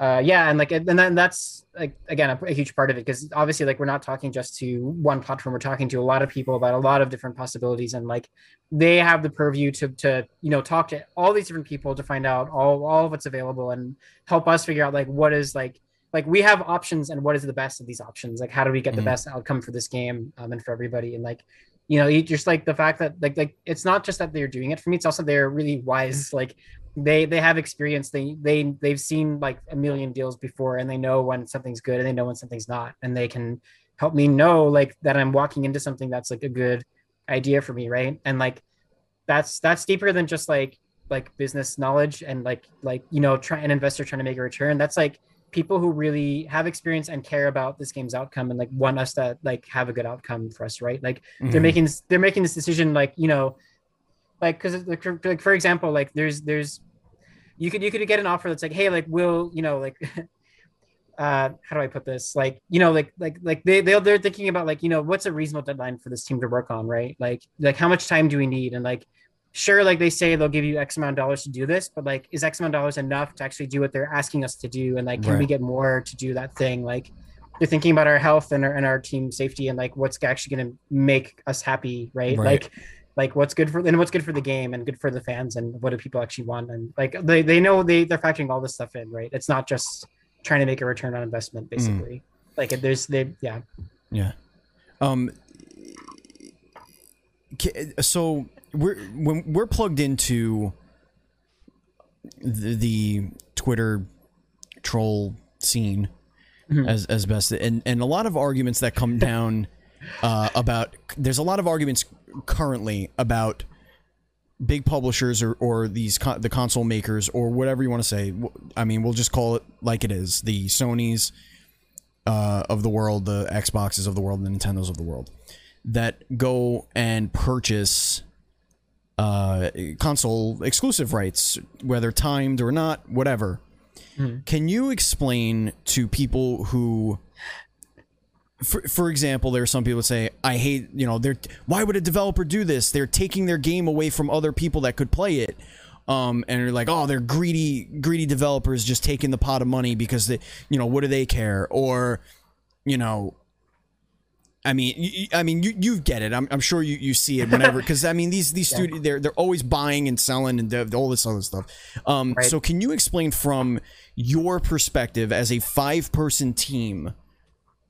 uh, yeah, and like, and then that's like again a, a huge part of it because obviously, like, we're not talking just to one platform. We're talking to a lot of people about a lot of different possibilities, and like, they have the purview to to you know talk to all these different people to find out all all of what's available and help us figure out like what is like like we have options and what is the best of these options like how do we get the Mhm. best outcome for this game um, and for everybody and like you know just like the fact that like like it's not just that they're doing it for me it's also they're really wise like they they have experience. They they they've seen like a million deals before and they know when something's good and they know when something's not. And they can help me know like that i'm walking into something that's like a good idea for me right? And like that's that's deeper than just like like business knowledge and like like you know try an investor trying to make a return. That's like people who really have experience and care about this game's outcome and like want us to like have a good outcome for us right? Like they're Mhm. making they're making this decision like you know like because like, like for example like there's there's you could you could get an offer that's like hey like we'll you know like uh how do i put this? Like you know like like like they they're, they're thinking about like you know what's a reasonable deadline for this team to work on right? Like like how much time do we need? And like sure like they say they'll give you x amount of dollars to do this but like is x amount of dollars enough to actually do what they're asking us to do? And like can we get more to do that thing? Like they're thinking about our health and our, and our team safety and like what's actually going to make us happy right? Right. like like what's good for and what's good for the game and good for the fans and what do people actually want and like they, they know they they're factoring all this stuff in right it's not just trying to make a return on investment basically like there's they yeah Yeah. Um. So we're when we're plugged into the, the Twitter troll scene Mhm. as as best, and and a lot of arguments that come down uh, about. There's a lot of arguments currently about big publishers or, or these con- the console makers or whatever you want to say. i mean, we'll just call it like it is. The Sony's uh, of the world, the Xboxes of the world, the Nintendos of the world, that go and purchase uh, console exclusive rights, whether timed or not, whatever. Mhm. Can you explain to people who, for, for example, there are some people that say, "I hate," you know, they're why would a developer do this? They're taking their game away from other people that could play it. Um, and they're like, oh, they're greedy, greedy developers just taking the pot of money because they, you know, what do they care? Or, you know, I mean, I mean, you you get it. I'm, I'm sure you, you see it whenever because I mean these these Yeah. studios they're they're always buying and selling and do- all this other stuff. Um, Right. so can you explain from your perspective as a five person team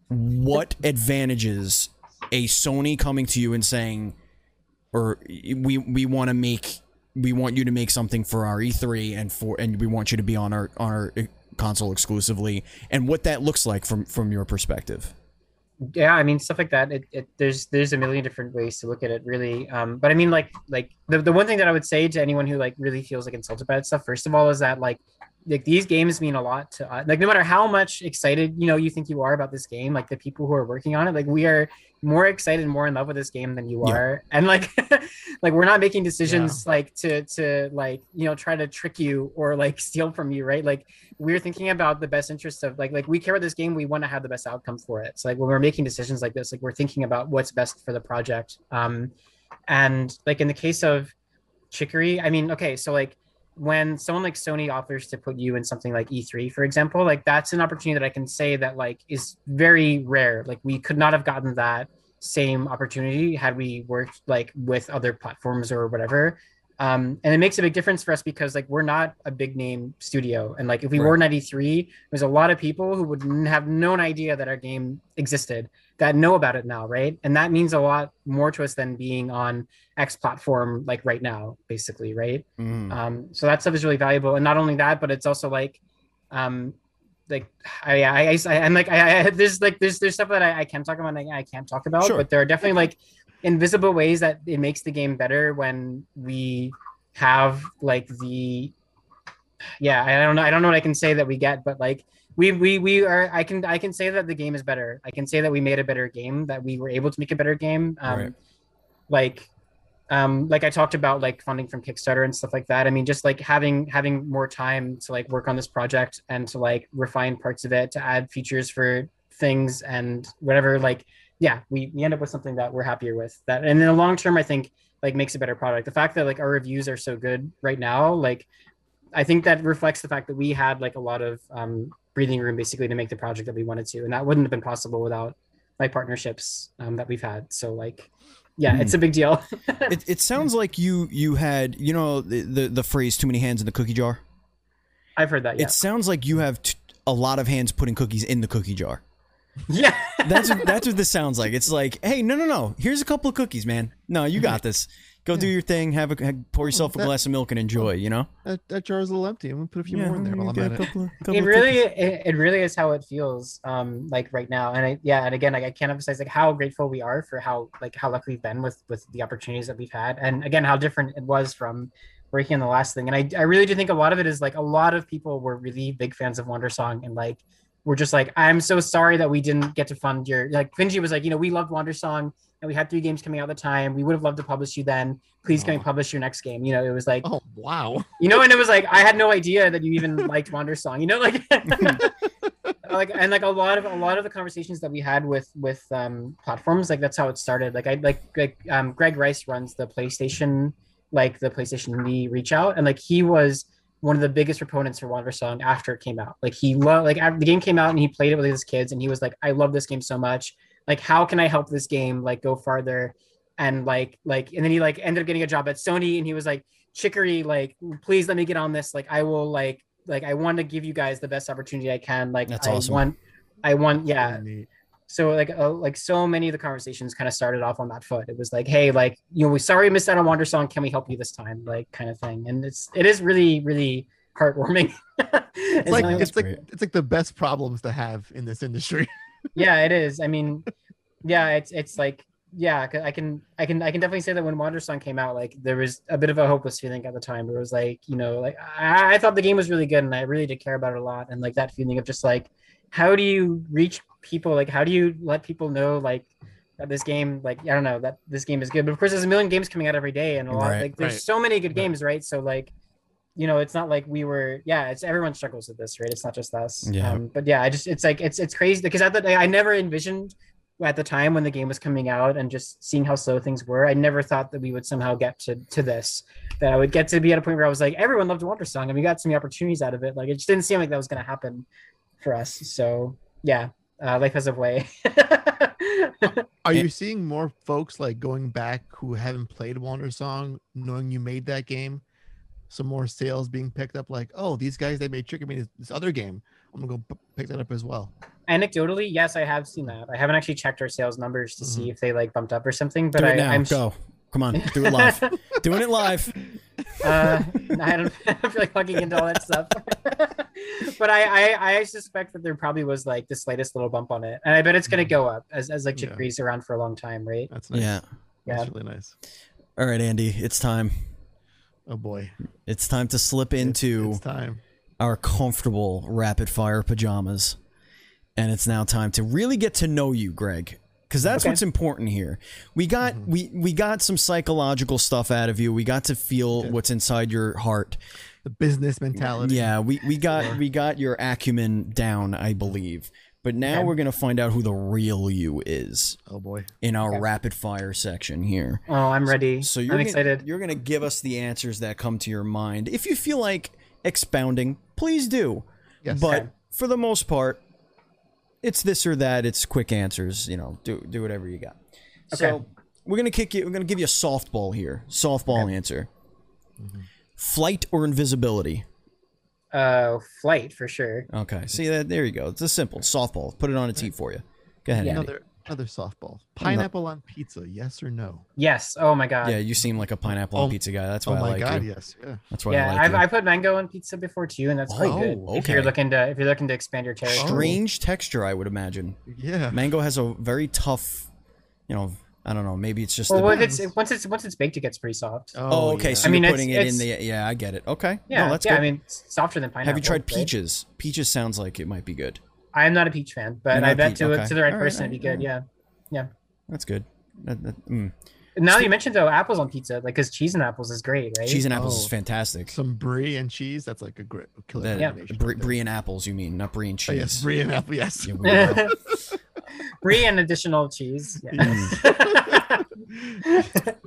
what advantages a Sony coming to you and saying, or we we want to make we want you to make something for our E3 and for and we want you to be on our on our console exclusively and what that looks like from from your perspective. yeah i mean stuff like that it, it there's there's a million different ways to look at it really um but i mean like like the, the one thing that i would say to anyone who like really feels like insulted by that stuff first of all is that like like these games mean a lot to uh, like no matter how much excited you know you think you are about this game like the people who are working on it like we are more excited more in love with this game than you Yeah. are. And like like we're not making decisions like to to like you know try to trick you or like steal from you right? Like we're thinking about the best interest of like like we care about this game we want to have the best outcome for it. So like when we're making decisions like this like we're thinking about what's best for the project. Um and like in the case of chicory i mean okay so like when someone like sony offers to put you in something like e3 for example like that's an opportunity that i can say that like is very rare. Like we could not have gotten that same opportunity had we worked like with other platforms or whatever um, and it makes a big difference for us because like we're not a big name studio and like if we Right. were 93 there's a lot of people who would have no idea that our game existed that know about it now right and that means a lot more to us than being on x platform like right now basically right Mm. um, so that stuff is really valuable and not only that but it's also like um, like I, I, I I'm like I, I there's like there's there's stuff that I, I can talk about and I, I can't talk about, Sure. but there are definitely like invisible ways that it makes the game better when we have like the yeah I don't know I don't know what I can say that we get, but like we we we are I can I can say that the game is better. I can say that we made a better game, that we were able to make a better game. Um, Right. Like um, like I talked about, like funding from Kickstarter and stuff like that. I mean, just like having having more time to like work on this project and to like refine parts of it, to add features for things and whatever. Like, yeah, we we end up with something that we're happier with. That and in the long term, I think like makes a better product. The fact that like our reviews are so good right now, like I think that reflects the fact that we had like a lot of um, breathing room basically to make the project that we wanted to, and that wouldn't have been possible without like partnerships um, that we've had. So like, yeah, Hmm. it's a big deal. It, it sounds like you you had you know the, the the phrase "too many hands in the cookie jar." I've heard that. Yeah, It sounds like you have t- a lot of hands putting cookies in the cookie jar. yeah. That's what, that's what this sounds like. It's like, hey, no, no, no. Here's a couple of cookies, man. No, you got this. Go do your thing. Have a have- pour yourself a that- glass of milk and enjoy. You know. That, that jar is a little empty. I'm gonna put a few more in there while I'm get at a it. couple of- couple it really it, it really is how it feels um like right now and i yeah and again like i can't emphasize like how grateful we are for how like how lucky we've been with with the opportunities that we've had and again how different it was from working on the last thing and i i really do think a lot of it is like a lot of people were really big fans of Wandersong and like we're just like i'm so sorry that we didn't get to fund your like Finji was like you know we loved Wandersong and we had three games coming out at the time. We would have loved to publish you then. Please can we publish your next game. You know it was like Oh wow. you know and it was like i had no idea that you even liked Wandersong you know like like and like a lot of a lot of the conversations that we had with with um platforms like that's how it started. Like i like like um greg rice runs the playstation like the playstation indie reach out and like he was one of the biggest proponents for Wandersong after it came out. Like he loved like after the game came out and he played it with his kids and he was like i love this game so much. Like how can i help this game like go farther? And like like and then he like ended up getting a job at sony and he was like chicory like please let me get on this. Like i will like like i want to give you guys the best opportunity i can. Like That's i awesome. want i want yeah. Really neat. So like uh, like so many of the conversations kind of started off on that foot. It was like hey like you know we sorry we missed out on Wandersong. Can we help you this time? Like kind of thing. And it's it is really really heartwarming. It's like really- it's like great. it's like the best problems to have in this industry. yeah it is. I mean yeah it's it's like yeah, i can i can i can definitely say that when Wandersong came out like there was a bit of a hopeless feeling at the time. Where it was like you know like I, I thought the game was really good and i really did care about it a lot. And like that feeling of just like how do you reach people like how do you let people know like that this game like i don't know that this game is good but of course there's a million games coming out every day and a lot Right. like there's Right. so many good Right. games right so like you know it's not like we were yeah it's everyone struggles with this right it's not just us Yeah. um, but yeah i just it's like it's it's crazy because at the i never envisioned at the time when the game was coming out and just seeing how slow things were i never thought that we would somehow get to to this that i would get to be at a point where i was like everyone loved Wandersong and we got so many opportunities out of it like it just didn't seem like that was going to happen for us so yeah uh, life has a way Are you seeing more folks like going back who haven't played Wandersong, knowing you made that game? Some more sales being picked up, like, oh, these guys they made Chicken Me this, this other game. I'm gonna go pick that up as well. anecdotally yes i have seen that i haven't actually checked our sales numbers to see if they like bumped up or something but do it I, now. i'm Go. Come on. Do it live. Doing it live. uh, I don't, I don't feel like plugging into all that stuff. But I, I, I suspect that there probably was like the slightest little bump on it, and I bet it's gonna mm. go up as, as like Yeah. Chicory's around for a long time, right? That's nice. Yeah. Yeah. That's really nice. All right, Andy. It's time. Oh boy. It's time to slip into it's time. our comfortable rapid fire pajamas. And it's now time to really get to know you, Greg. Because that's Okay. what's important here. We got mm-hmm. we we got some psychological stuff out of you. We got to feel Yeah. what's inside your heart. The business mentality. Yeah, we, we got we got your acumen down, I believe. But now Okay. we're gonna find out who the real you is Oh boy. in our Okay. rapid fire section here. Oh, I'm ready. So you're I'm gonna, excited. You're gonna give us the answers that come to your mind. If you feel like expounding, please do. Yes. But Okay. for the most part, it's this or that. It's quick answers. You know, do do whatever you got. So we're gonna kick you. We're gonna give you a softball here. Softball answer. Mm-hmm. Flight or invisibility. Uh, flight for sure. Okay. See that? There you go. It's a simple softball. Put it on a tee for you. Go ahead. Yeah. Andy. another another softball. Pineapple on pizza, yes or no? Yes. Oh my god. Yeah, you seem like a pineapple on Oh- pizza guy. That's Oh why I my like god, you. yes. Yeah. That's why yeah, I like I've, you. I put mango on pizza before too, and that's quite Oh, good. If you're looking to if you're looking to expand your territory. Strange texture, I would imagine. Yeah. Mango has a very tough, you know, I don't know. Maybe it's just Well, the. when it's once it's once it's baked, it gets pretty soft. oh, okay. yeah. So I mean, you're it's- putting it in the. Yeah, I get it. Okay. yeah, No, that's yeah. good. I mean, it's softer than pineapple. Have you tried right? peaches? Peaches sounds like it might be good. I'm not a peach fan, but I bet peach- to okay. to the right All right, person, it'd be good. Yeah, Yeah. That's good. That- that- mm. now that you mentioned though, apples on pizza, like because cheese and apples is great, right? Cheese and apples is Oh. fantastic. Some brie and cheese. That's like a great killer That, Yeah. combination. brie, brie and apples, you mean, not brie and Oh, yes, brie and apple. Yes. You weirdo. brie and additional cheese. Yeah.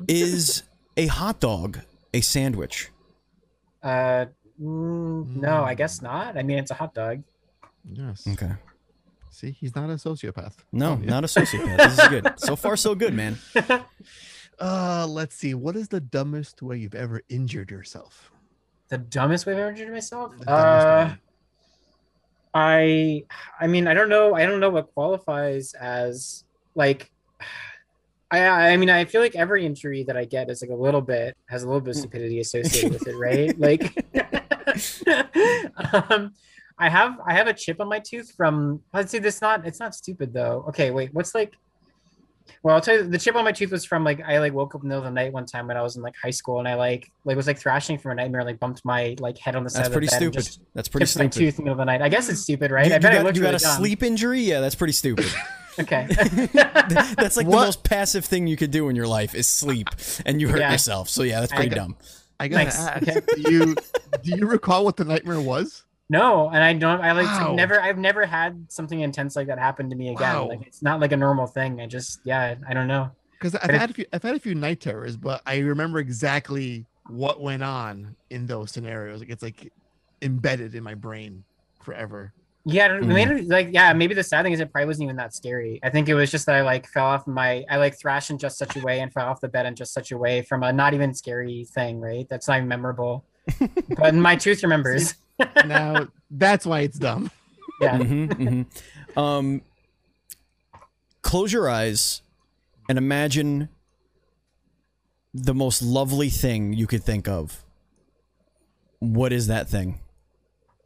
is a hot dog a sandwich? uh, mm, no, I guess not. I mean, it's a hot dog. Yes. Okay. See, he's not a sociopath. No, Oh, yeah. not a sociopath. This is good. So far, so good, man. Uh, let's see. What is the dumbest way you've ever injured yourself? The dumbest way I've ever injured myself. The Uh, way. I, I mean, I don't know. I don't know what qualifies as like. I, I mean, I feel like every injury that I get is like a little bit has a little bit of stupidity associated with it, right? Like, um, I have I have a chip on my tooth from. Let's see, this not it's not stupid though. Okay, wait, what's like? Well, I'll tell you, the chip on my tooth was from like I like woke up in the middle of the night one time when I was in like high school, and I like like was like thrashing from a nightmare, like bumped my like head on the side That's of the pretty bed stupid. That's pretty chipped my stupid. tooth in the middle of the night. I guess it's stupid, right? You, I bet you it got, looked you got really a dumb. sleep injury? Yeah, that's pretty stupid. Okay. that's like the most passive thing you could do in your life is sleep, and you hurt Yeah. yourself. So yeah, that's I pretty got- dumb. I gotta Nice, ask. okay. Do you do you recall what the nightmare was? No, and I don't. I like Wow. I've never. I've never had something intense like that happen to me again. Wow. Like it's not like a normal thing. I just yeah. I don't know. Because I've But it- had a few I've had a few night terrors, but I remember exactly what went on in those scenarios. Like it's like embedded in my brain forever. Yeah, I don't- Mhm. maybe like yeah. Maybe the sad thing is it probably wasn't even that scary. I think it was just that I like fell off my. I like thrashed in just such a way and fell off the bed in just such a way from a not even scary thing. Right? That's not even memorable. But my tooth remembers. Now that's why it's dumb. Yeah. Mm-hmm, mm-hmm. Um, close your eyes and imagine the most lovely thing you could think of. What is that thing?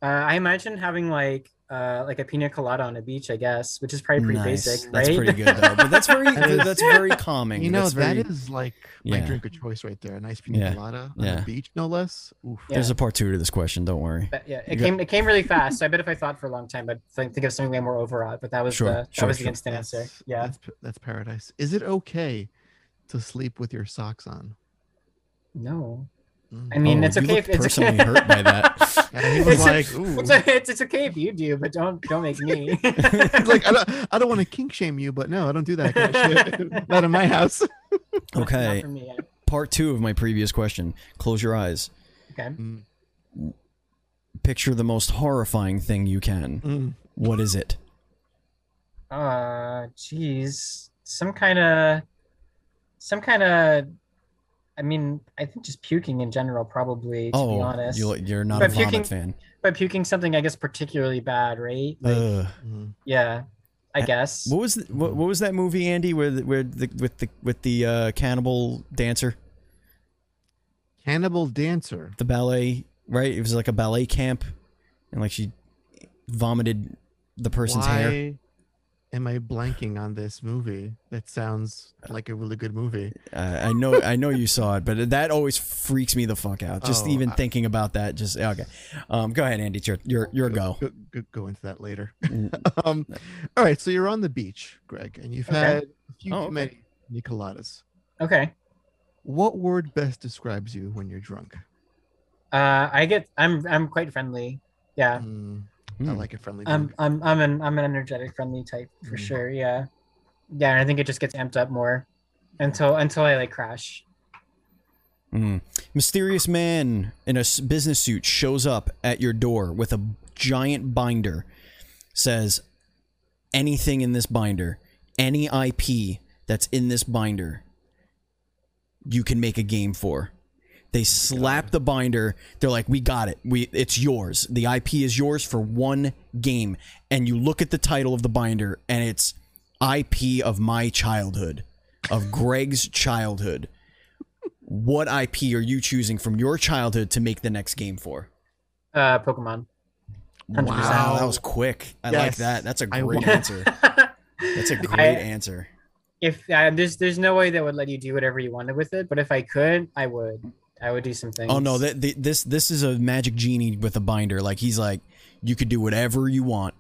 Uh, I imagine having like uh like a pina colada on a beach, I guess, which is probably pretty Nice. basic, That's right? pretty good though. But that's very That is- that's very calming. You know, That's very, that is like my Yeah. drink of choice right there. A nice pina Yeah. colada on Yeah. the beach, no less. Oof. Yeah. There's a part two to this question. Don't worry. But yeah, You it got- came it came really fast. So I bet if I thought for a long time, I'd think, think of something way more overwrought. But that was Sure, the that sure, was sure. the instant answer. Yeah. That's, that's paradise. Is it okay to sleep with your socks on? No. Mm. I mean, Oh, it's you okay looked if it's personally hurt by that. And he was It's- like, ooh. It's, it's, it's okay if you do, but don't don't make me. Like, I don't, I don't want to kink shame you, but no, I don't do that kind of shit. Not in my house. Not Okay, for me. part two of my previous question. Close your eyes. Okay. Mm, Picture the most horrifying thing you can. mm. What is it? Uh, jeez, some kind of, some kind of. I mean, I think just puking in general, probably. To be oh, honest, you, you're not But a vomit puking- fan. but puking something, I guess, particularly bad, right? Like, Ugh. Yeah, I guess. What was the, what, what was that movie, Andy? Where the, where the with the with the uh, cannibal dancer, Cannibal Dancer. the ballet, right? It was like a ballet camp, and like she vomited the person's Why hair. Am I blanking on this movie? That sounds like a really good movie. Uh, I know, I know you saw it, but that always freaks me the fuck out. Just Oh, even I- thinking about that. Just okay. Um, go ahead, Andy. It's your your your go. Go, go, go into that later. Mm. um, all right, so you're on the beach, Greg, and you've Okay. had a few Oh, too okay. many Nicoladas. Okay. What word best describes you when you're drunk? Uh, I get. I'm. I'm quite friendly. Yeah. Mm, I Mm. like a friendly I'm. I'm. I'm an. I'm an energetic, friendly type for Mm. sure. Yeah. Yeah, and I think it just gets amped up more until until I like crash. Mm. Mysterious man in a business suit shows up at your door with a giant binder. Says, anything in this binder, any IP that's in this binder, you can make a game for. They slap the binder. They're like, "We got it. We it's yours. The IP is yours for one game." And you look at the title of the binder, and it's IP of my childhood, of Greg's childhood what IP are you choosing from your childhood to make the next game for? Uh, Pokemon. 100%. Wow, that was quick. I like that. That's a great want- answer. That's a great I- answer. if uh, there's there's no way that would let you do whatever you wanted with it, but if I could, I would. I would do some things. Oh no, that the, this this is a magic genie with a binder. Like he's like, you could do whatever you want.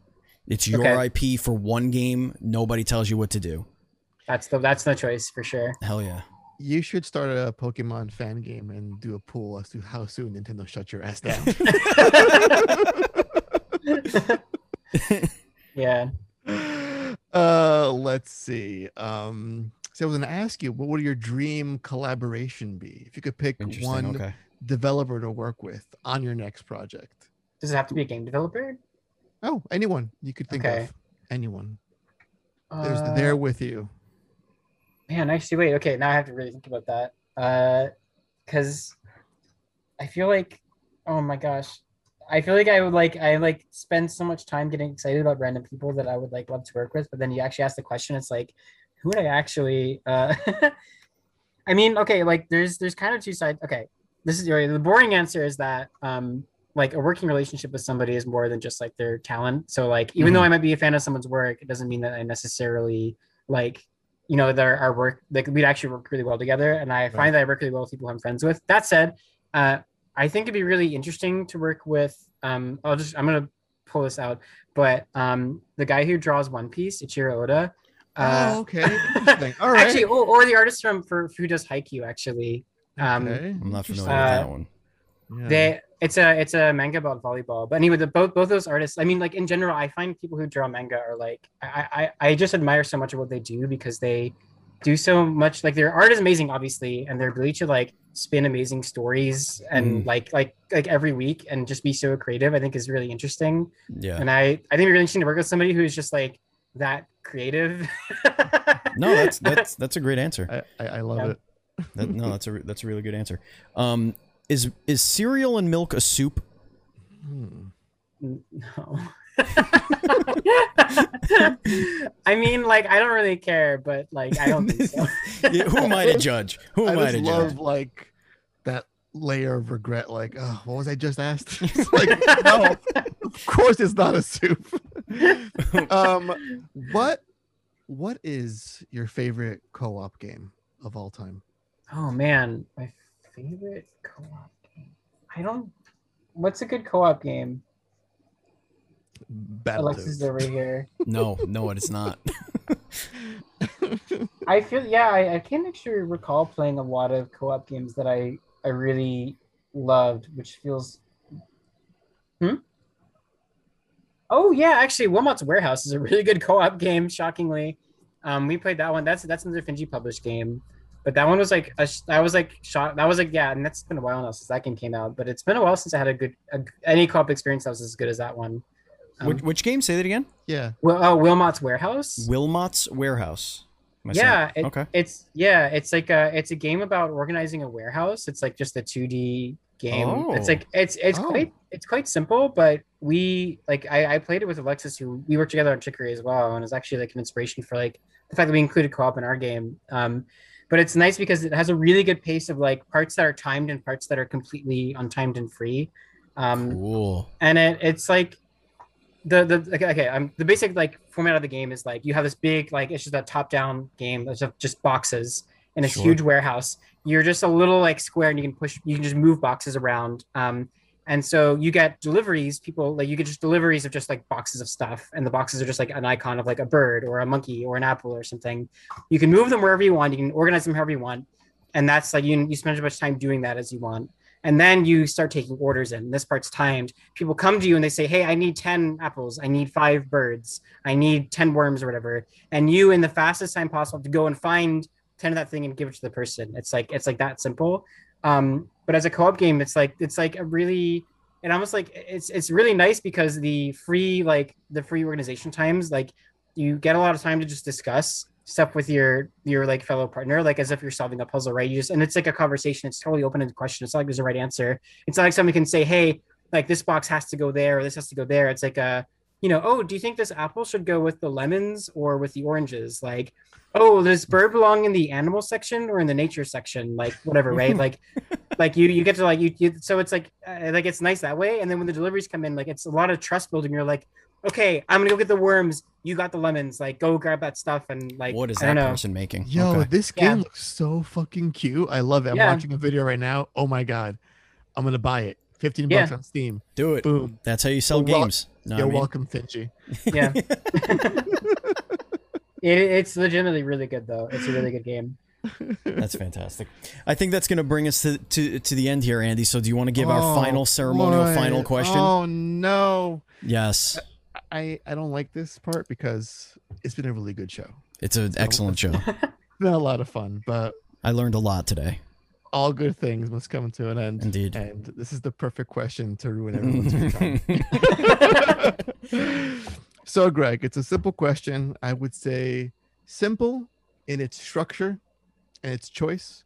It's your Okay. IP for one game. Nobody tells you what to do. that's the that's the choice for sure. Hell yeah. You should start a Pokemon fan game and do a pool as to how soon Nintendo shut your ass down. yeah. uh, let's see. Um, so I was going to ask you, what would your dream collaboration be if you could pick one Okay. developer to work with on your next project? Does it have to be a game developer? Oh, anyone you could think Okay. of. Anyone. There's Uh, there with you. Man, actually, wait. Okay, now I have to really think about that. Uh, because I feel like, oh my gosh, I feel like I would like I like spend so much time getting excited about random people that I would like love to work with. But then you actually ask the question, it's like, who would I actually? Uh, I mean, okay, like there's there's kind of two sides. Okay, this is the boring answer is that um like a working relationship with somebody is more than just like their talent. So like even though I might be a fan of someone's work, it doesn't mean that I necessarily like you know their our work like we'd actually work really well together. And I Right. find that I work really well with people I'm friends with. That said, uh, I think it'd be really interesting to work with. Um, I'll just I'm gonna pull this out, but um, the guy who draws One Piece, Eiichiro Oda. Uh, oh, okay. Interesting. All right. Actually, or, or the artist from for who does Haikyuu actually. Um, okay. I'm not familiar Uh, with that one. Yeah. they it's a it's a manga about volleyball. But anyway, the both both those artists. I mean, like in general, I find people who draw manga are like I I I just admire so much of what they do because they do so much. Like their art is amazing, obviously, and their ability to like spin amazing stories and Mm. like like like every week and just be so creative. I think is really interesting. Yeah. And I I think it'd be really interesting to work with somebody who's just like that creative. No, that's that's that's a great answer. I, I, I love Yeah. it. That, no, that's a that's a really good answer. Um, is is cereal and milk a soup? Hmm. No. I mean, like, I don't really care, but like, I don't think so. Yeah, Who am I to judge? Who I am I, just to love judge? like that layer of regret. Like, oh, what was I just asked? It's like, no, of course it's not a soup. um, what what is your favorite co-op game of all time? Oh man, my favorite co-op game. I don't. What's a good co-op game? Alexis is over here. No, no, it is not. I feel yeah. I, I can't actually recall playing a lot of co-op games that I I really loved, which feels. Hmm. Oh yeah, actually, Wilmot's Warehouse is a really good co-op game. Shockingly, um, we played that one. That's that's another Finji published game, but that one was like a, that was like shot. That was like yeah, and that's been a while now since that game came out. But it's been a while since I had a good a, any co-op experience that was as good as that one. Um, which, which game? Say that again. Yeah. Wil- oh, Wilmot's Warehouse. Wilmot's Warehouse. Yeah it- okay. it's yeah it's like a it's a game about organizing a warehouse it's like just a 2d game it's Oh. like it's it's Oh. quite it's quite simple but we like I, I played it with alexis who we worked together on chicory as well and it's actually like an inspiration for like the fact that we included co-op in our game um but it's nice because it has a really good pace of like parts that are timed and parts that are completely untimed and free um Cool. and it, it's like the the okay, okay um the basic like format of the game is like you have this big like it's just a top down game that's just- just boxes in a Sure. huge warehouse you're just a little like square and you can push you can just move boxes around um and so you get deliveries people like you get just deliveries of just like boxes of stuff and the boxes are just like an icon of like a bird or a monkey or an apple or something. You can move them wherever you want you can organize them however you want and that's like you, you spend as much time doing that as you want. And then you start taking orders in. This part's timed. People come to you and they say hey i need 10 apples. I need five birds. I need 10 worms or whatever. And you in the fastest time possible have to go and find 10 of that thing and give it to the person. It's like it's like that simple. Um but as a co-op game it's like it's like a really and almost like it's it's really nice because the free like the free organization times like you get a lot of time to just discuss stuff with your your like fellow partner like as if you're solving a puzzle right? You just and it's like a conversation. It's totally open ended question. It's not like there's a right answer. It's not like somebody can say hey like this box has to go there or this has to go there. It's like a you know oh do you think this apple should go with the lemons or with the oranges like oh does bird belong in the animal section or in the nature section like whatever right like like you you get to like you, you so it's like uh, like it's nice that way and then when the deliveries come in like it's a lot of trust building you're like okay i'm gonna go get the worms you got the lemons like go grab that stuff and like what is that know. person making? Yo, Okay. this Yeah. game looks so fucking cute. I love it. I'm Yeah. watching a video right now. Oh my god. I'm gonna buy it. 15 Yeah. bucks on Steam. Do it. Boom. That's how you sell You're games. Know what You're I mean? welcome, Finji. yeah it, it's legitimately really good though it's a really good game That's fantastic. I think that's going to bring us to, to to the end here, Andy. So, do you want to give our oh, final ceremonial boy. final question? Oh no. Yes, I I don't like this part because it's been a really good show. it's an excellent show. It's been a lot of fun, but I learned a lot today. All good things must come to an end. Indeed. And this is the perfect question to ruin everyone's free time. so, Greg, it's a simple question. I would say simple in its structure and its choice,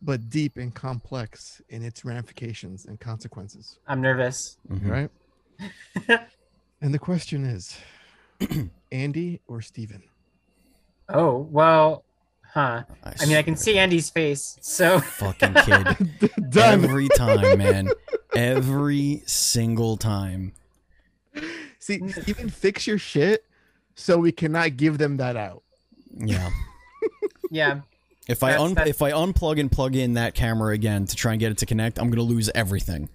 but deep and complex in its ramifications and consequences. I'm nervous. Mhm. Right? and the question is Andy or Steven? Oh well, huh? I mean, I can see Andy's face, so fucking kid Done. every time, man. Every single time. See, even fix your shit so we cannot give them that out. Yeah. yeah. If I un- if I unplug and plug in that camera again to try and get it to connect, I'm gonna lose everything.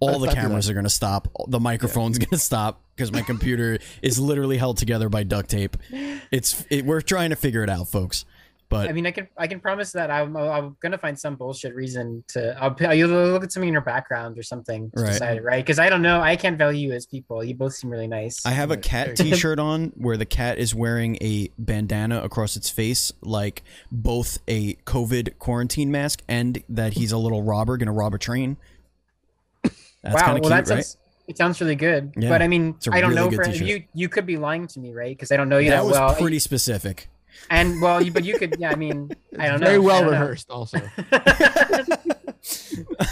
All Let's the cameras that. are gonna stop. The microphone's gonna stop because my computer is literally held together by duct tape. It's it, we're trying to figure it out, folks. But I mean, I can I can promise that I'm I'm gonna find some bullshit reason to I'll I'll look at something in your background or something to Right. decide it, right? Because I don't know, I can't value you as people. You both seem really nice. I have a cat there you go. T-shirt on where the cat is wearing a bandana across its face, like both a COVID quarantine mask and that he's a little robber gonna rob a train. That's wow, kind of well cute, that right? sounds it sounds really good. Yeah, but I mean, I don't really know good for t-shirt. you. You could be lying to me, right? Because I don't know you that that, was well. pretty specific. And well, you, but you could. Yeah, I mean, I don't know. Very well don't know. rehearsed, also.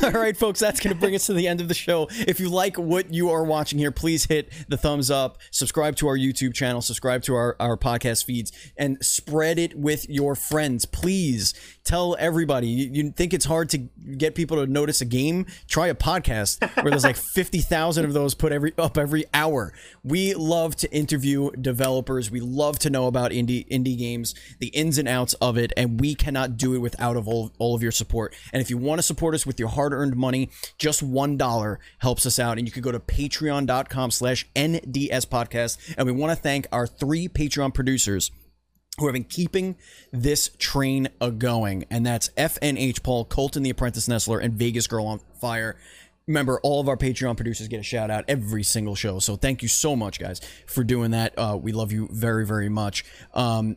All right, folks, that's going to bring us to the end of the show. If you like what you are watching here, please hit the thumbs up, subscribe to our YouTube channel, subscribe to our, our podcast feeds, and spread it with your friends. Please tell everybody. You, you think it's hard to get people to notice a game? Try a podcast where there's like 50,000 of those put every up every hour. We love to interview developers. We love to know about indie indie games, the ins and outs of it, and we cannot do it without of all, all of your support. And if you want to support us with your hard-earned money, just one dollar helps us out. And you can go to patreon.com slash NDS podcast. And we want to thank our three Patreon producers who have been keeping this train a going, and that's FNH Paul, Colton the Apprentice Nestler, and Vegas Girl on Fire. Remember, all of our Patreon producers get a shout out every single show. So thank you so much, guys, for doing that. Uh, we love you very, very much. Um,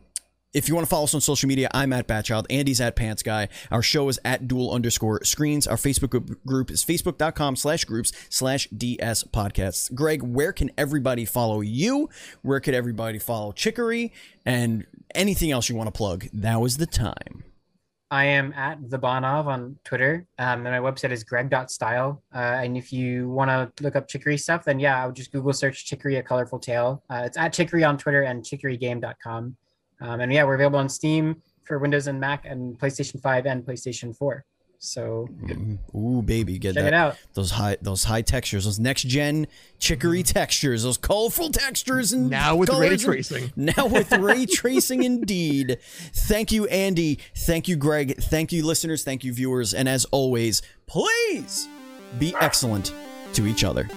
if you want to follow us on social media, I'm at Batchild. Andy's at Pants Guy. Our show is at dual underscore screens. Our Facebook group- is facebook.com slash groups slash DS podcasts. Greg, where can everybody follow you? Where could everybody follow Chicory? And anything else you want to plug? Now is the time. I am at the Bonov on Twitter, um, and my website is greg.style. Uh, and if you want to look up Chicory stuff, then yeah, I would just Google search Chicory A Colorful Tale. Uh, it's at Chicory on Twitter and chicorygame.com. Um, and yeah, we're available on Steam for Windows and Mac and PlayStation 5 and PlayStation 4. So Ooh, baby, get check that. it out. Those high, those high textures, those next gen chicory textures, those colorful textures, and now with ray colors and- tracing. Now with ray tracing, indeed. Thank you, Andy. Thank you, Greg. Thank you, listeners. Thank you, viewers. And as always, please be excellent to each other.